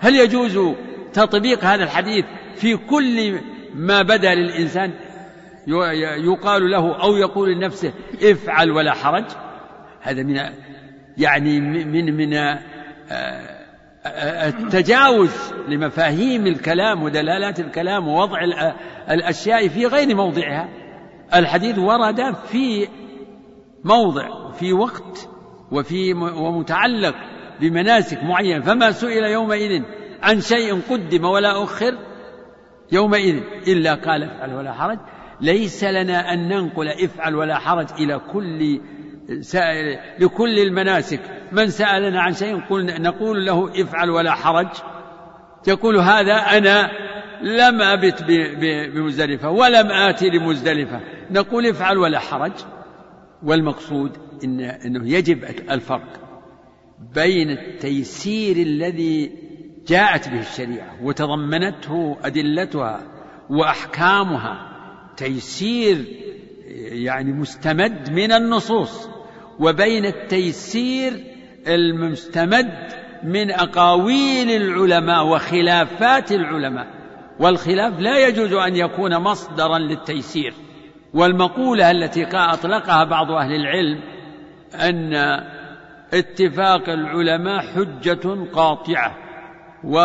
هل يجوز تطبيق هذا الحديث في كل ما بدا للإنسان؟ يقال له أو يقول لنفسه افعل ولا حرج. هذا من يعني من من التجاوز لمفاهيم الكلام ودلالات الكلام ووضع الأشياء في غير موضعها. الحديث ورد في موضع في وقت وفي ومتعلق بمناسك معينة. فما سئل يومئذ عن شيء قدم ولا أخر يومئذ إلا قال افعل ولا حرج. ليس لنا أن ننقل افعل ولا حرج إلى كل سائل لكل المناسك. من سألنا عن شيء نقول له افعل ولا حرج. يقول هذا أنا لم أبت بمزدلفة ولم آتي لمزدلفة. نقول افعل ولا حرج. والمقصود إن أنه يجب الفرق بين التيسير الذي جاءت به الشريعة وتضمنته أدلتها وأحكامها. تيسير يعني مستمد من النصوص. وبين التيسير المستمد من أقاويل العلماء وخلافات العلماء. والخلاف لا يجوز أن يكون مصدرا للتيسير. والمقولة التي أطلقها بعض أهل العلم أن اتفاق العلماء حجة قاطعة و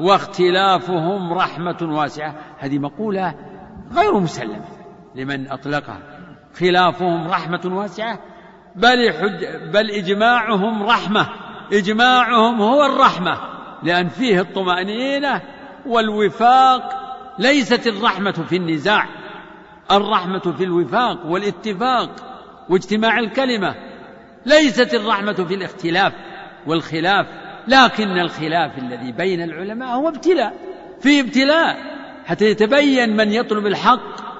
واختلافهم رحمة واسعة. هذه مقولة غير مسلمة لمن أطلقها. خلافهم رحمة واسعة بل حج بل إجماعهم رحمة إجماعهم هو الرحمة لأن فيه الطمأنينة والوفاق ليست الرحمة في النزاع الرحمة في الوفاق والاتفاق واجتماع الكلمة ليست الرحمة في الاختلاف والخلاف لكن الخلاف الذي بين العلماء هو ابتلاء في ابتلاء حتى يتبين من يطلب الحق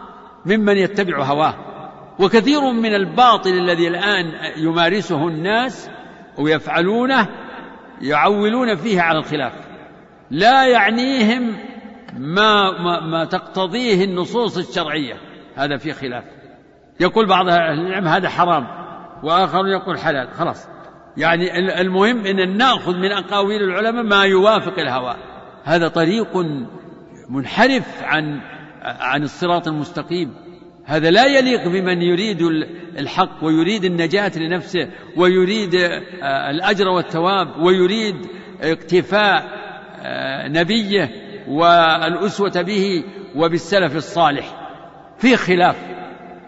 ممن يتبع هواه. وكثير من الباطل الذي الآن يمارسه الناس ويفعلونه يعولون فيه على الخلاف. لا يعنيهم ما, ما, ما تقتضيه النصوص الشرعية. هذا في خلاف. يقول بعض أهل العلم هذا حرام وآخر يقول حلال. خلاص. يعني المهم أن نأخذ من أقاويل العلماء ما يوافق الهوى. هذا طريق منحرف عن عن الصراط المستقيم. هذا لا يليق بمن يريد الحق ويريد النجاة لنفسه ويريد آه، الأجر والثواب ويريد اقتفاء آه، نبيه والأسوة به وبالسلف الصالح. في خلاف.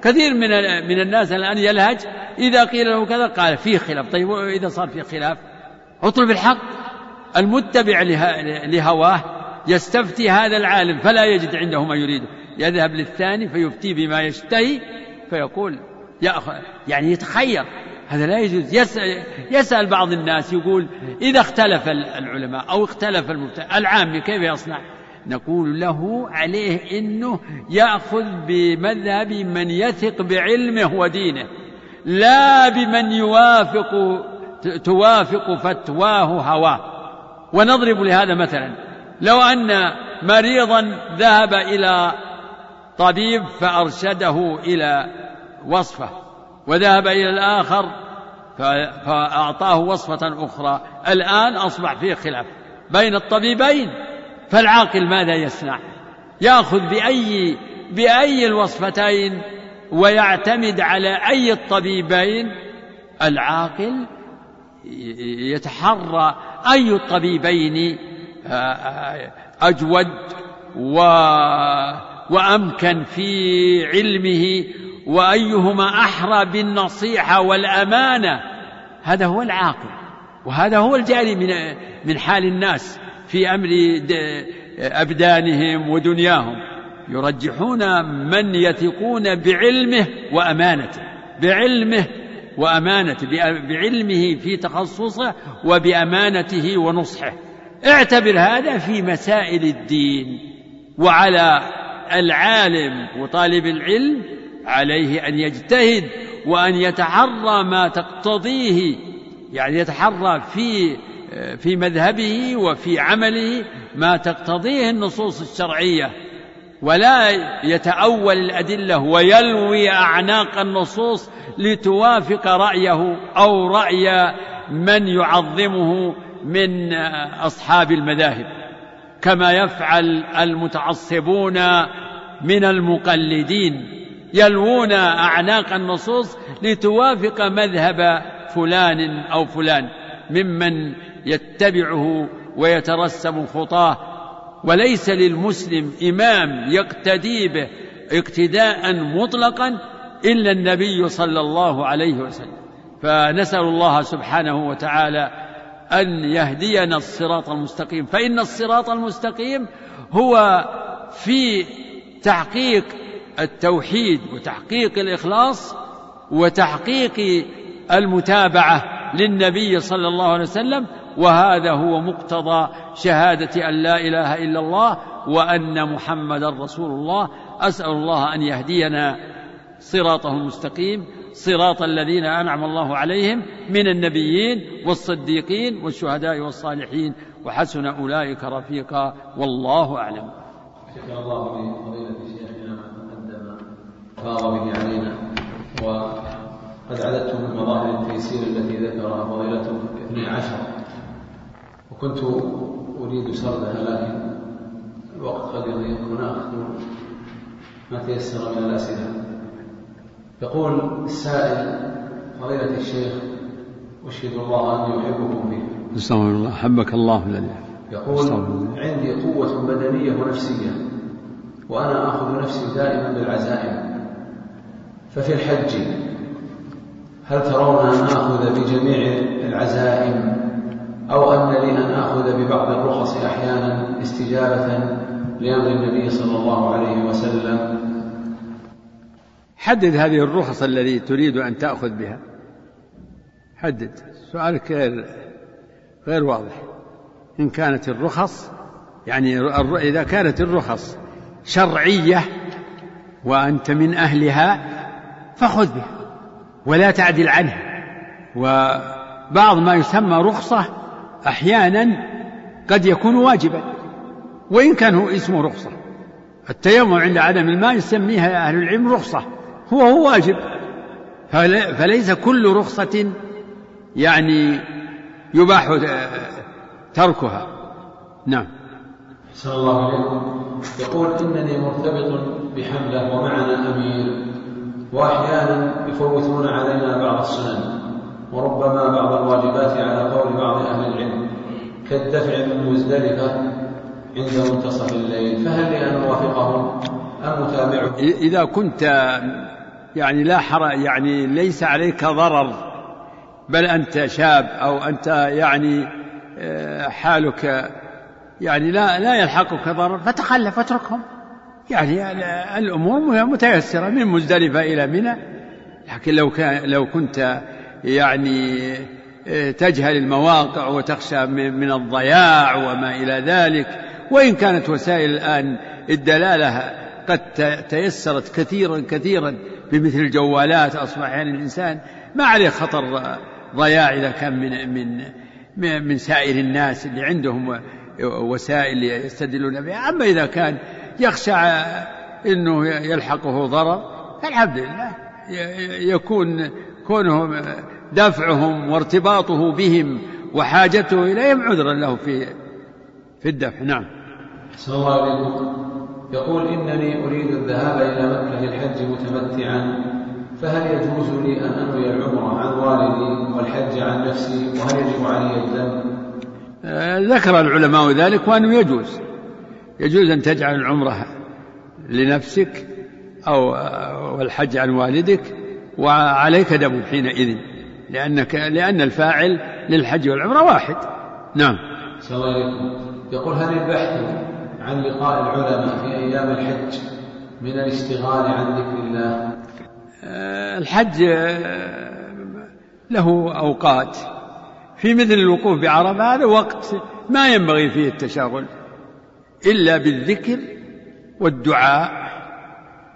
كثير من من الناس الآن يلهج إذا قيل له كذا قال في خلاف. طيب إذا صار في خلاف اطلب الحق المتبع لهواه يستفتي هذا العالم فلا يجد عنده ما يريده. يذهب للثاني فيفتي بما يشتهي فيقول يأخذ يعني يتخير. هذا لا يجوز. يسأل, يسأل بعض الناس يقول إذا اختلف العلماء أو اختلف المبتدع العام كيف يصنع؟ نقول له عليه إنه يأخذ بمذهب من يثق بعلمه ودينه لا بمن يوافق توافق فتواه هواه. ونضرب لهذا مثلا لو أن مريضا ذهب إلى طبيب فأرشده إلى وصفة وذهب إلى الآخر فأعطاه وصفة أخرى. الآن أصبح فيه خلاف بين الطبيبين فالعاقل ماذا يصنع؟ يأخذ باي بأي الوصفتين ويعتمد على أي الطبيبين؟ العاقل يتحرى أي الطبيبين أجود و وأمكن في علمه وأيهما أحرى بالنصيحة والأمانة. هذا هو العاقل وهذا هو الجاري من من حال الناس في أمر أبدانهم ودنياهم. يرجحون من يثقون بعلمه وأمانته بعلمه وأمانته بعلمه في تخصصه وبأمانته ونصحه. اعتبر هذا في مسائل الدين وعلى فالعالم وطالب العلم عليه أن يجتهد وأن يتحرى ما تقتضيه يعني يتحرى في في مذهبه وفي عمله ما تقتضيه النصوص الشرعية. ولا يتأول الأدلة ويلوي أعناق النصوص لتوافق رأيه أو رأي من يعظمه من أصحاب المذاهب. كما يفعل المتعصبون من المقلدين يلوون أعناق النصوص لتوافق مذهب فلان أو فلان ممن يتبعه ويترسم خطاه. وليس للمسلم إمام يقتدي به اقتداء مطلقا إلا النبي صلى الله عليه وسلم. فنسأل الله سبحانه وتعالى أن يهدينا الصراط المستقيم. فإن الصراط المستقيم هو في تحقيق التوحيد وتحقيق الإخلاص وتحقيق المتابعة للنبي صلى الله عليه وسلم وهذا هو مقتضى شهادة أن لا إله إلا الله وأن محمدا رسول الله. أسأل الله أن يهدينا صراطه المستقيم. صراط الذين أنعم الله عليهم من النبيين والصديقين والشهداء والصالحين. وحسن أولئك رفيقا والله أعلم. شكر الله لفضيلة شيخنا ما تقدم فاض به علينا. وقد عددت من مظاهر التيسير التي ذكرها فضيلته اثني عشر. وكنت أريد سردها لكن الوقت قد يضيق. ونأخذ ما تيسر من الأسئلة؟ يقول السائل فضيلة الشيخ أشهد الله أني أحبكم فيه. استغفر الله حبك الله الذي. يقول عندي قوة بدنية ونفسية وأنا آخذ نفسي دائما بالعزائم. ففي الحج هل ترون أن آخذ بجميع العزائم أو أن لي أن آخذ ببعض الرخص أحيانا استجابة لأمر النبي صلى الله عليه وسلم؟ حدد هذه الرخص الذي تريد أن تأخذ بها. حدد. سؤالك غير غير واضح. إن كانت الرخص يعني إذا كانت الرخص شرعية وأنت من أهلها فخذ بها ولا تعدل عنها. وبعض ما يسمى رخصة أحيانا قد يكون واجبا وإن كان هو اسمه رخصة. التيمم عند عدم الماء يسميها أهل العلم رخصة. هو هو واجب. فليس كل رخصة يعني يباح تركها. نعم. صلى الله عليكم يقول إنني مرتبط بحملة ومعنا أمير وأحيانا يفوتون علينا بعض السنن وربما بعض الواجبات على قول بعض أهل العلم كالدفع من مزدلفة عند منتصف الليل فهل لي أن أوافقهم أم أتابعهم؟ إذا كنت يعني لا حر يعني ليس عليك ضرر بل أنت شاب أو أنت يعني آه، حالك يعني لا لا يلحقك ضرر. فتخلف اتركهم. يعني الأمور متيسرة من مزدلفة إلى منى. لكن لو كان لو كنت يعني آه، تجهل المواقع وتخشى من الضياع وما إلى ذلك وإن كانت وسائل الآن الدلالة قد تيسرت كثيرا كثيرا بمثل الجوالات أصبح يعني الإنسان ما عليه خطر ضياع إذا كان من من من سائر الناس اللي عندهم وسائل يستدلون بها. أما إذا كان يخشى أنه يلحقه ضرر فالحمد لله يكون كونهم دفعهم وارتباطه بهم وحاجته إليهم عذرا له في في الدفع. نعم. صلى الله عليكم. يقول إنني أريد الذهاب إلى مكة للحج متمتعا فهل يجوز لي أن أنوي العمرة عن والدي والحج عن نفسي؟ وهل يجب علي الدم آه، ذكر العلماء ذلك وأنه يجوز. يجوز أن تجعل العمرة لنفسك أو والحج عن والدك وعليك دم حينئذ لأنك لأن الفاعل للحج والعمرة واحد. نعم. الله عليه يقول هل البحث عن لقاء العلماء في أيام الحج من الاشتغال عن ذكر الله. آه، الحج آه، له أوقات. في مثل الوقوف بعرفة هذا وقت ما ينبغي فيه التشاغل إلا بالذكر والدعاء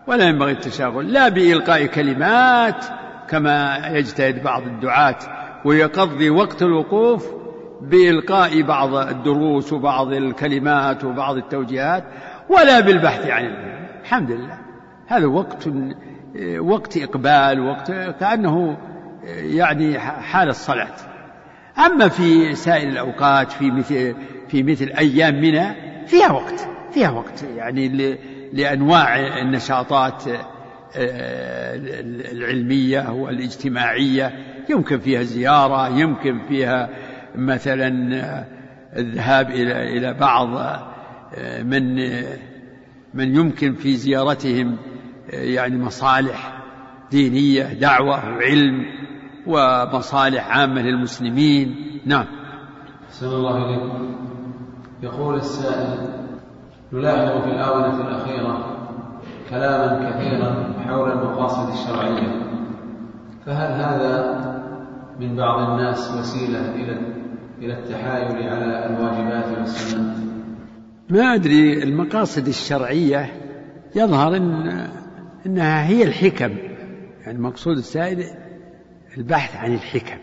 ولا ينبغي التشاغل لا بإلقاء كلمات كما يجتهد بعض الدعاة ويقضي وقت الوقوف بإلقاء بعض الدروس وبعض الكلمات وبعض التوجيهات ولا بالبحث عن العلم الحمد لله. هذا وقت وقت إقبال وقت كأنه يعني حال الصلاة. أما في سائر الأوقات في مثل في مثل أيام منى فيها وقت فيها وقت يعني لأنواع النشاطات آه، العلمية والإجتماعية. يمكن فيها زيارة يمكن فيها مثلا الذهاب إلى إلى بعض آه، من من يمكن في زيارتهم آه، يعني مصالح دينية دعوة وعلم ومصالح عامة للمسلمين. نعم. أحسن الله إليكم يقول السائل نلاحظ في الآونة الأخيرة كلاما كثيرا حول المقاصد الشرعية فهل هذا من بعض الناس وسيلة إلى إلى التحايل على الواجبات والسنة. ما أدري المقاصد الشرعية يظهر إن إنها هي الحكم. يعني مقصود السائل البحث عن الحكم.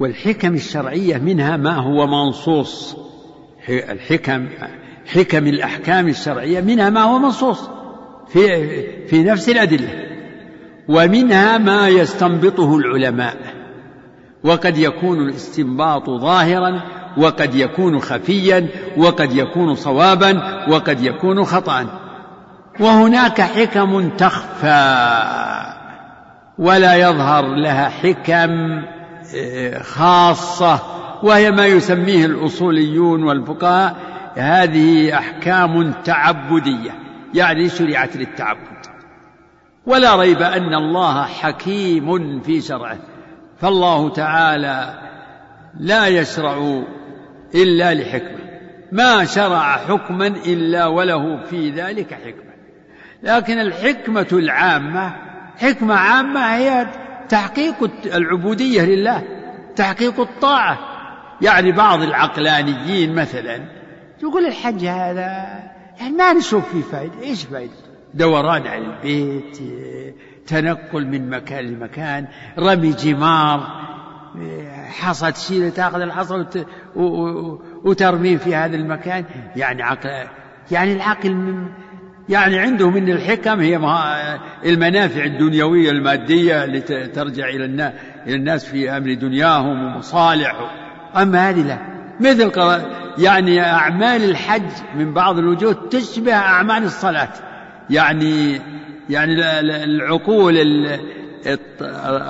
والحكم الشرعية منها ما هو منصوص. الحكم حكم الأحكام الشرعية منها ما هو منصوص في في نفس الأدلة. ومنها ما يستنبطه العلماء. وقد يكون الاستنباط ظاهرا وقد يكون خفيا وقد يكون صوابا وقد يكون خطأ. وهناك حكم تخفى ولا يظهر لها حكم آه، خاصة وهي ما يسميه الأصوليون والفقهاء هذه أحكام تعبدية يعني شرعت للتعبد. ولا ريب أن الله حكيم في شرعه. فالله تعالى لا يشرع إلا لحكمة. ما شرع حكما إلا وله في ذلك حكمة. لكن الحكمة العامة حكمة عامة هي تحقيق العبودية لله تحقيق الطاعة. يعني بعض العقلانيين مثلا يقول الحج هذا يعني ما نشوف فيه فائدة إيش فائدة دوران على البيت تنقل من مكان لمكان رمي جمار حصى تشيل تاخذ الحصى وترميه في هذا المكان. يعني عقل يعني العقل يعني عندهم ان الحكم هي المنافع الدنيوية المادية اللي ترجع إلى الناس إلى الناس في أمر دنياهم ومصالح. أما هذه لا. مثل يعني أعمال الحج من بعض الوجوه تشبه أعمال الصلاة. يعني يعني العقول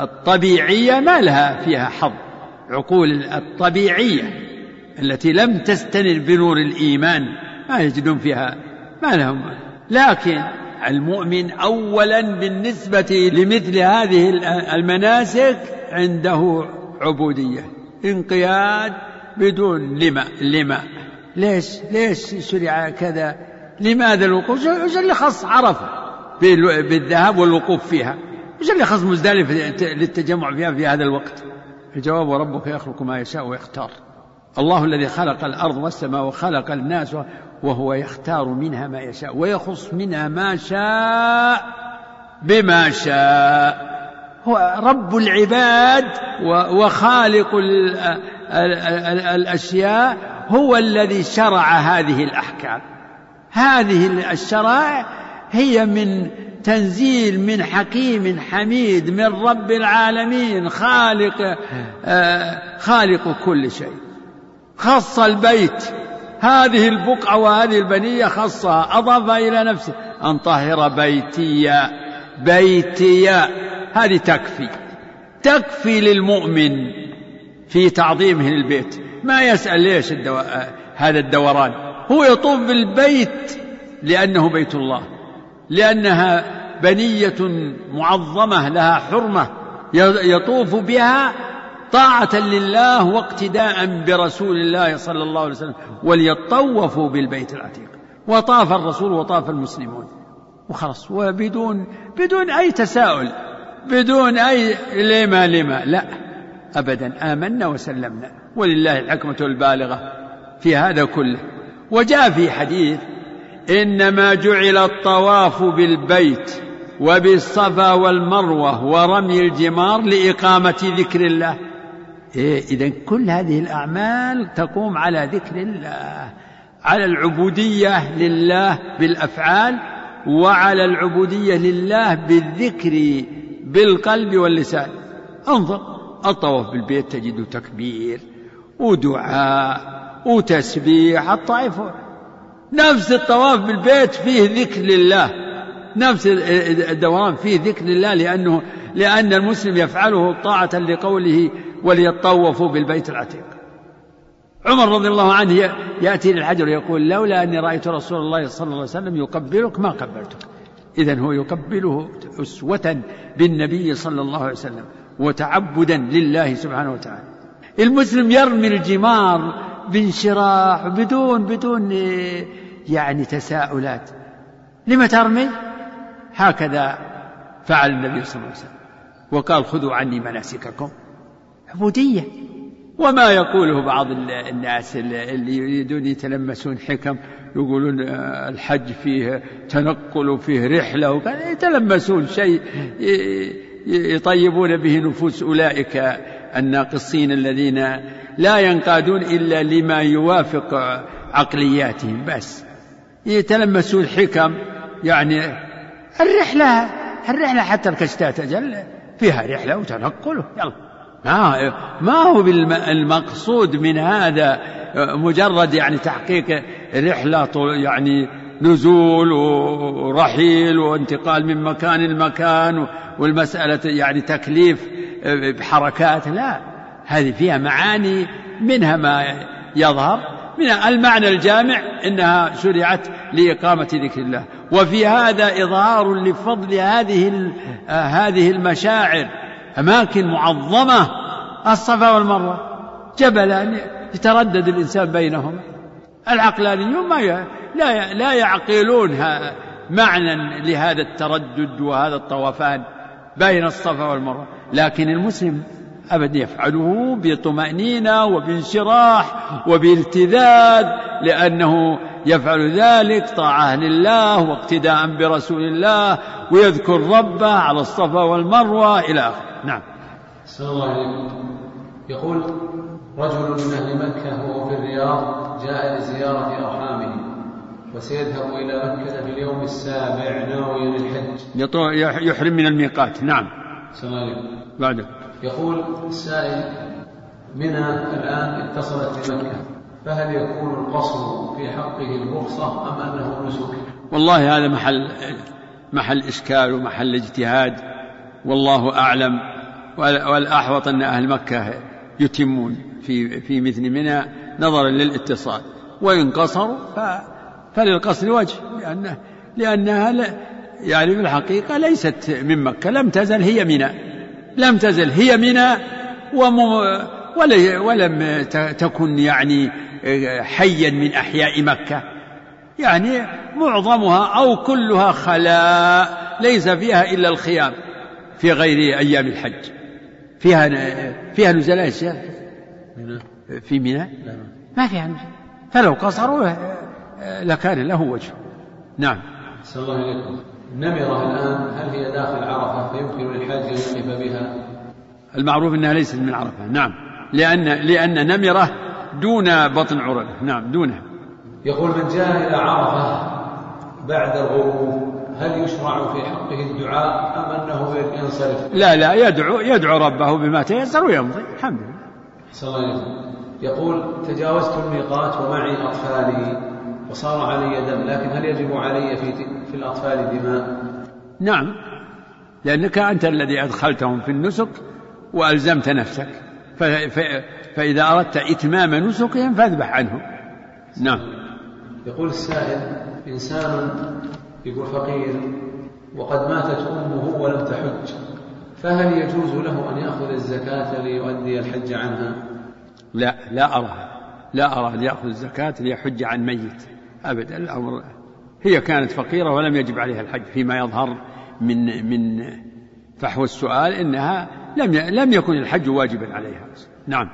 الطبيعية ما لها فيها حظ. عقول الطبيعية التي لم تستنر بنور الإيمان ما يجدون فيها ما لهم. لكن المؤمن اولا بالنسبة لمثل هذه المناسك عنده عبودية انقياد بدون لما لما ليش ليش شرع كذا؟ لماذا الوقوف؟ وش اللي خص عرفة. بالذهاب والوقوف فيها. وش اللي خص مزدلفة للتجمع فيها في هذا الوقت؟ الجواب وربك يخلق ما يشاء ويختار. الله الذي خلق الأرض والسماء وخلق الناس وهو يختار منها ما يشاء ويخص منها ما شاء بما شاء. هو رب العباد وخالق الأشياء. هو الذي شرع هذه الأحكام. هذه الشرائع هي من تنزيل من حكيم حميد من رب العالمين خالق آه خالق كل شيء. خص البيت. هذه البقعة وهذه البنية خصها. أضاف إلى نفسه. أن طهر بيتي بيتي. هذه تكفي. تكفي للمؤمن في تعظيمه للبيت. ما يسأل ليش الدو... هذا الدوران. هو يطوف بالبيت لأنه بيت الله. لأنها بنية معظمة لها حرمة يطوف بها طاعة لله واقتداء برسول الله صلى الله عليه وسلم وليطوفوا بالبيت العتيق. وطاف الرسول وطاف المسلمون. وخلص وبدون بدون أي تساؤل بدون أي لما لما لا أبدا. آمنا وسلمنا. ولله الحكمة البالغة في هذا كله. وجاء في حديث إنما جعل الطواف بالبيت وبالصفا والمروة ورمي الجمار لإقامة ذكر الله. إيه إذا كل هذه الأعمال تقوم على ذكر الله على العبودية لله بالأفعال وعلى العبودية لله بالذكر بالقلب واللسان. انظر الطواف بالبيت تجد تكبير ودعاء وتسبيح الطائف نفس الطواف بالبيت فيه ذكر لله. نفس الدوام فيه ذكر لله لأنه لأن المسلم يفعله طاعة لقوله وليطوفوا بالبيت العتيق. عمر رضي الله عنه يأتي للحجر يقول لولا أني رأيت رسول الله صلى الله عليه وسلم يقبلك ما قبلتك. إذا هو يقبله أسوة بالنبي صلى الله عليه وسلم وتعبدا لله سبحانه وتعالى. المسلم يرمي الجمار بانشراح بدون بدون يعني تساؤلات. لم ترمي؟ هكذا فعل النبي صلى الله عليه وسلم. وقال خذوا عني مناسككم. عبودية. وما يقوله بعض الناس اللي يريدون يتلمسون حكم يقولون الحج فيه تنقل وفيه رحلة يتلمسون شيء يطيبون به نفوس أولئك الناقصين الذين لا ينقادون إلا لما يوافق عقلياتهم. بس. يتلمسون حكم يعني الرحلة الرحلة حتى الكشتات أجل فيها رحلة وتنقل. يلا. ما ما هو المقصود من هذا؟ مجرد يعني تحقيق رحلة يعني نزول ورحيل وانتقال من مكان لمكان والمسألة يعني تكليف بحركات لا. هذه فيها معاني منها ما يظهر من المعنى الجامع إنها شرعت لإقامة ذكر الله. وفي هذا إظهار لفضل هذه هذه المشاعر. أماكن معظمة الصفا والمروة. جبلان يتردد الإنسان بينهما العقلانيون ما لا لا يعقلون معنى لهذا التردد وهذا الطوفان بين الصفا والمروة. لكن المسلم أبدا يفعله بطمأنينة وبانشراح وبالتذاذ لأنه يفعل ذلك طاعة لله واقتداء برسول الله ويذكر ربه على الصفا والمروة إلى آخره. نعم. الله عليه يقول رجل من أهل مكة وهو في الرياض جاء لزيارة أرحامه وسيذهب إلى مكة في اليوم السابع ناويا الحج يحرم من الميقات. نعم. الله عليه بعدك. يقول السائل منى الآن اتصلت بمكة فهل يكون القصر في حقه الرخصة أم أنه نسك؟ والله هذا محل محل إشكال ومحل اجتهاد والله أعلم والأحوط أن أهل مكة يتمون في في مثل منى نظرا للاتصال وإن قصروا فللقصر وجه لأنه لأنها يعني في الحقيقة ليست من مكة لم تزل هي منى لم تزل. هي منى ولم تكن يعني حيا من أحياء مكة. يعني معظمها أو كلها خلاء ليس فيها إلا الخيام في غير أيام الحج. فيها فيها نزلاء في منى؟ ما فيها نزلاء فلو قصروا لكان له وجه. نعم. صلى الله عليكم. نمرة الآن هل هي داخل عرفة فيمكن للحاج أن يقف بها المعروف أنها ليست من عرفة نعم لأن لأن نمرة دون بطن عرفة نعم دونها يقول من جاء إلى عرفة بعد الغروب هل يشرع في حقه الدعاء أم أنه ينصرف؟ لا لا يدعو يدعو ربه بما تيسر ويمضي الحمد لله. صلى الله. يقول تجاوزت الميقات ومعي أطفالي وصار علي دم لكن هل يجب علي في في الأطفال دماء؟ نعم لأنك أنت الذي أدخلتهم في النسك وألزمت نفسك فإذا أردت إتمام نسكهم فاذبح عنهم. نعم. يقول السائل إنسان يقول فقير وقد ماتت أمه ولم تحج فهل يجوز له أن يأخذ الزكاة ليؤدي الحج عنها؟ لا لا أرى لا أرى أن يأخذ الزكاة ليحج عن ميت. أبدا الأمر هي كانت فقيرة ولم يجب عليها الحج فيما يظهر من من فحوى السؤال إنها لم لم يكن الحج واجبا عليها. نعم.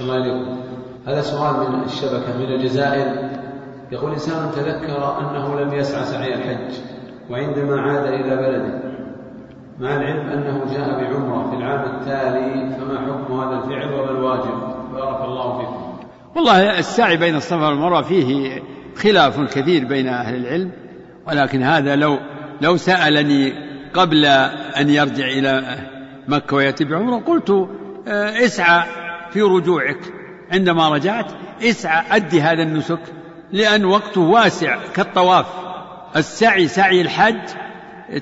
الله عليكم هذا سؤال من الشبكة من الجزائر. يقول إنسان تذكر أنه لم يسعى سعي الحج وعندما عاد إلى بلده. مع العلم أنه جاء بعمرة في العام التالي فما حكم هذا الفعل وما الواجب؟ بارك الله فيكم. والله السعي بين الصفا والمروة فيه خلاف كثير بين أهل العلم ولكن هذا لو لو سألني قبل أن يرجع إلى مكة ويأتي بعمرة قلت آه، اسعى في رجوعك. عندما رجعت اسعى أدي هذا النسك لأن وقته واسع كالطواف. السعي سعي الحج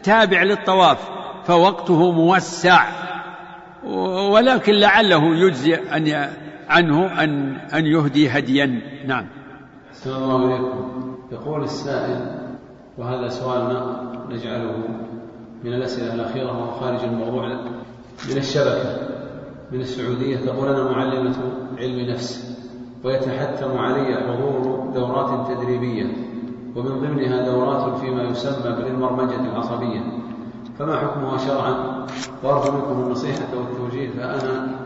تابع للطواف فوقته موسع. ولكن لعله يجزي أن عنه أن أن يهدي هديا. نعم. الله عليكم يقول السائل وهذا سؤالنا نجعله من الأسئلة الأخيرة وهو خارج الموضوع من الشبكة من السعودية. تقول أنا معلمة علم نفس ويتحتم علي حضور دورات تدريبية ومن ضمنها دورات فيما يسمى بالمرمجة العصبية. فما حكمها شرعا؟ وأرجو منكم النصيحة والتوجيه فأنا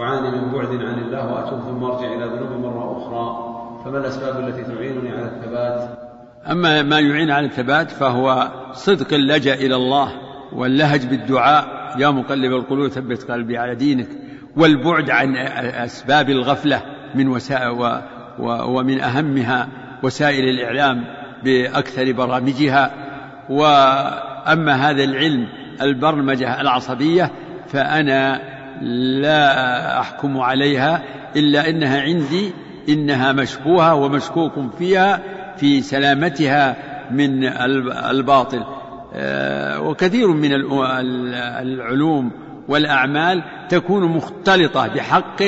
أعاني من بعد عن الله وأتوب ثم أرجع إلى ذنوبي مرة أخرى. فما الأسباب التي تعينني على الثبات؟ أما ما يعين على الثبات فهو صدق اللجأ إلى الله واللهج بالدعاء. يا مقلب القلوب ثبت قلبي على دينك. والبعد عن أسباب الغفلة من وسائل ومن أهمها وسائل الإعلام بأكثر برامجها. وأما هذا العلم البرمجة العصبية فأنا لا أحكم عليها إلا أنها عندي إنها مشبوهة ومشكوك فيها في سلامتها من الباطل. آه، وكثير من العلوم والأعمال تكون مختلطة بحق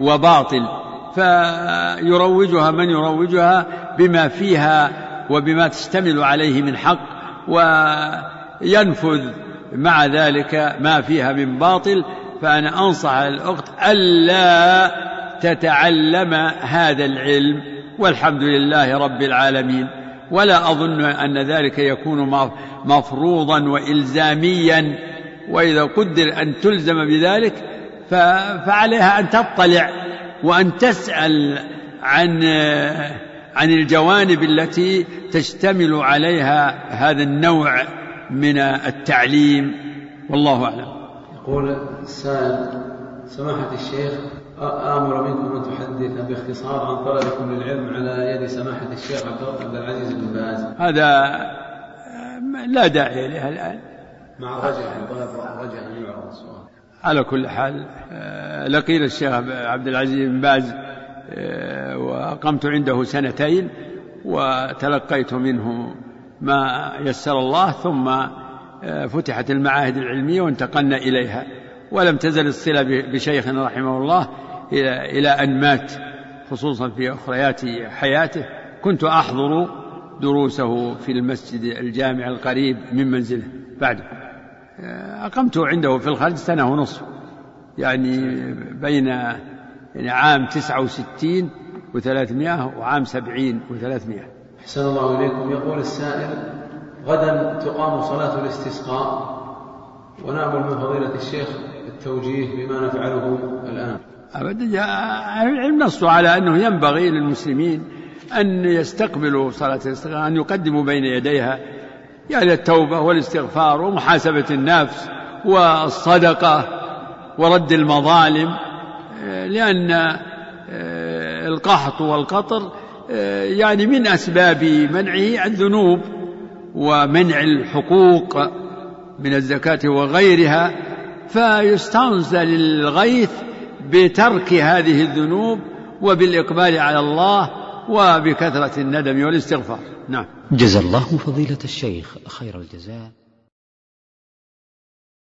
وباطل فيروجها من يروجها بما فيها وبما تشتمل عليه من حق وينفذ مع ذلك ما فيها من باطل. فأنا أنصح الأخت ألا تتعلم هذا العلم والحمد لله رب العالمين. ولا أظن أن ذلك يكون مفروضا وإلزاميا. وإذا قدر أن تلزم بذلك فعليها أن تطلع وأن تسأل عن عن الجوانب التي تشتمل عليها هذا النوع من التعليم. والله أعلم. يقول السائل سماحة الشيخ آمر منكم أن تحدث باختصار عن طلبكم للعلم على يد سماحة الشيخ عبد العزيز بن باز. هذا لا داعي لها الآن. مع الرجاء طلب رجاء أن يعرض السؤال على كل حال آه، لقينا الشيخ عبد العزيز بن باز آه، وأقمت عنده سنتين وتلقيت منه ما يسر الله ثم آه، فتحت المعاهد العلمية وانتقلنا إليها. ولم تزل الصلة بشيخنا رحمه الله إلى إلى أن مات خصوصا في أخريات حياته. كنت أحضر دروسه في المسجد الجامع القريب من منزله. بعده أقمت عنده في الخارج سنة ونصف. يعني بين يعني عام تسعة وستين وثلاثمائة وعام سبعين وثلاثمائة. أحسن الله إليكم. يقول السائل غدا تقام صلاة الاستسقاء ونأمل من فضيلة الشيخ التوجيه بما نفعله الآن. أبدا أهل العلم نصوا على أنه ينبغي للمسلمين أن يستقبلوا صلاة الاستسقاء أن يقدموا بين يديها يعني التوبة والاستغفار ومحاسبة النفس والصدقة ورد المظالم لأن آه، القحط والقطر آه، يعني من أسباب منعه الذنوب ومنع الحقوق من الزكاة وغيرها فيستنزل الغيث بترك هذه الذنوب وبالإقبال على الله وبكثرة الندم والاستغفار. نعم. جزا الله فضيلة الشيخ خير الجزاء.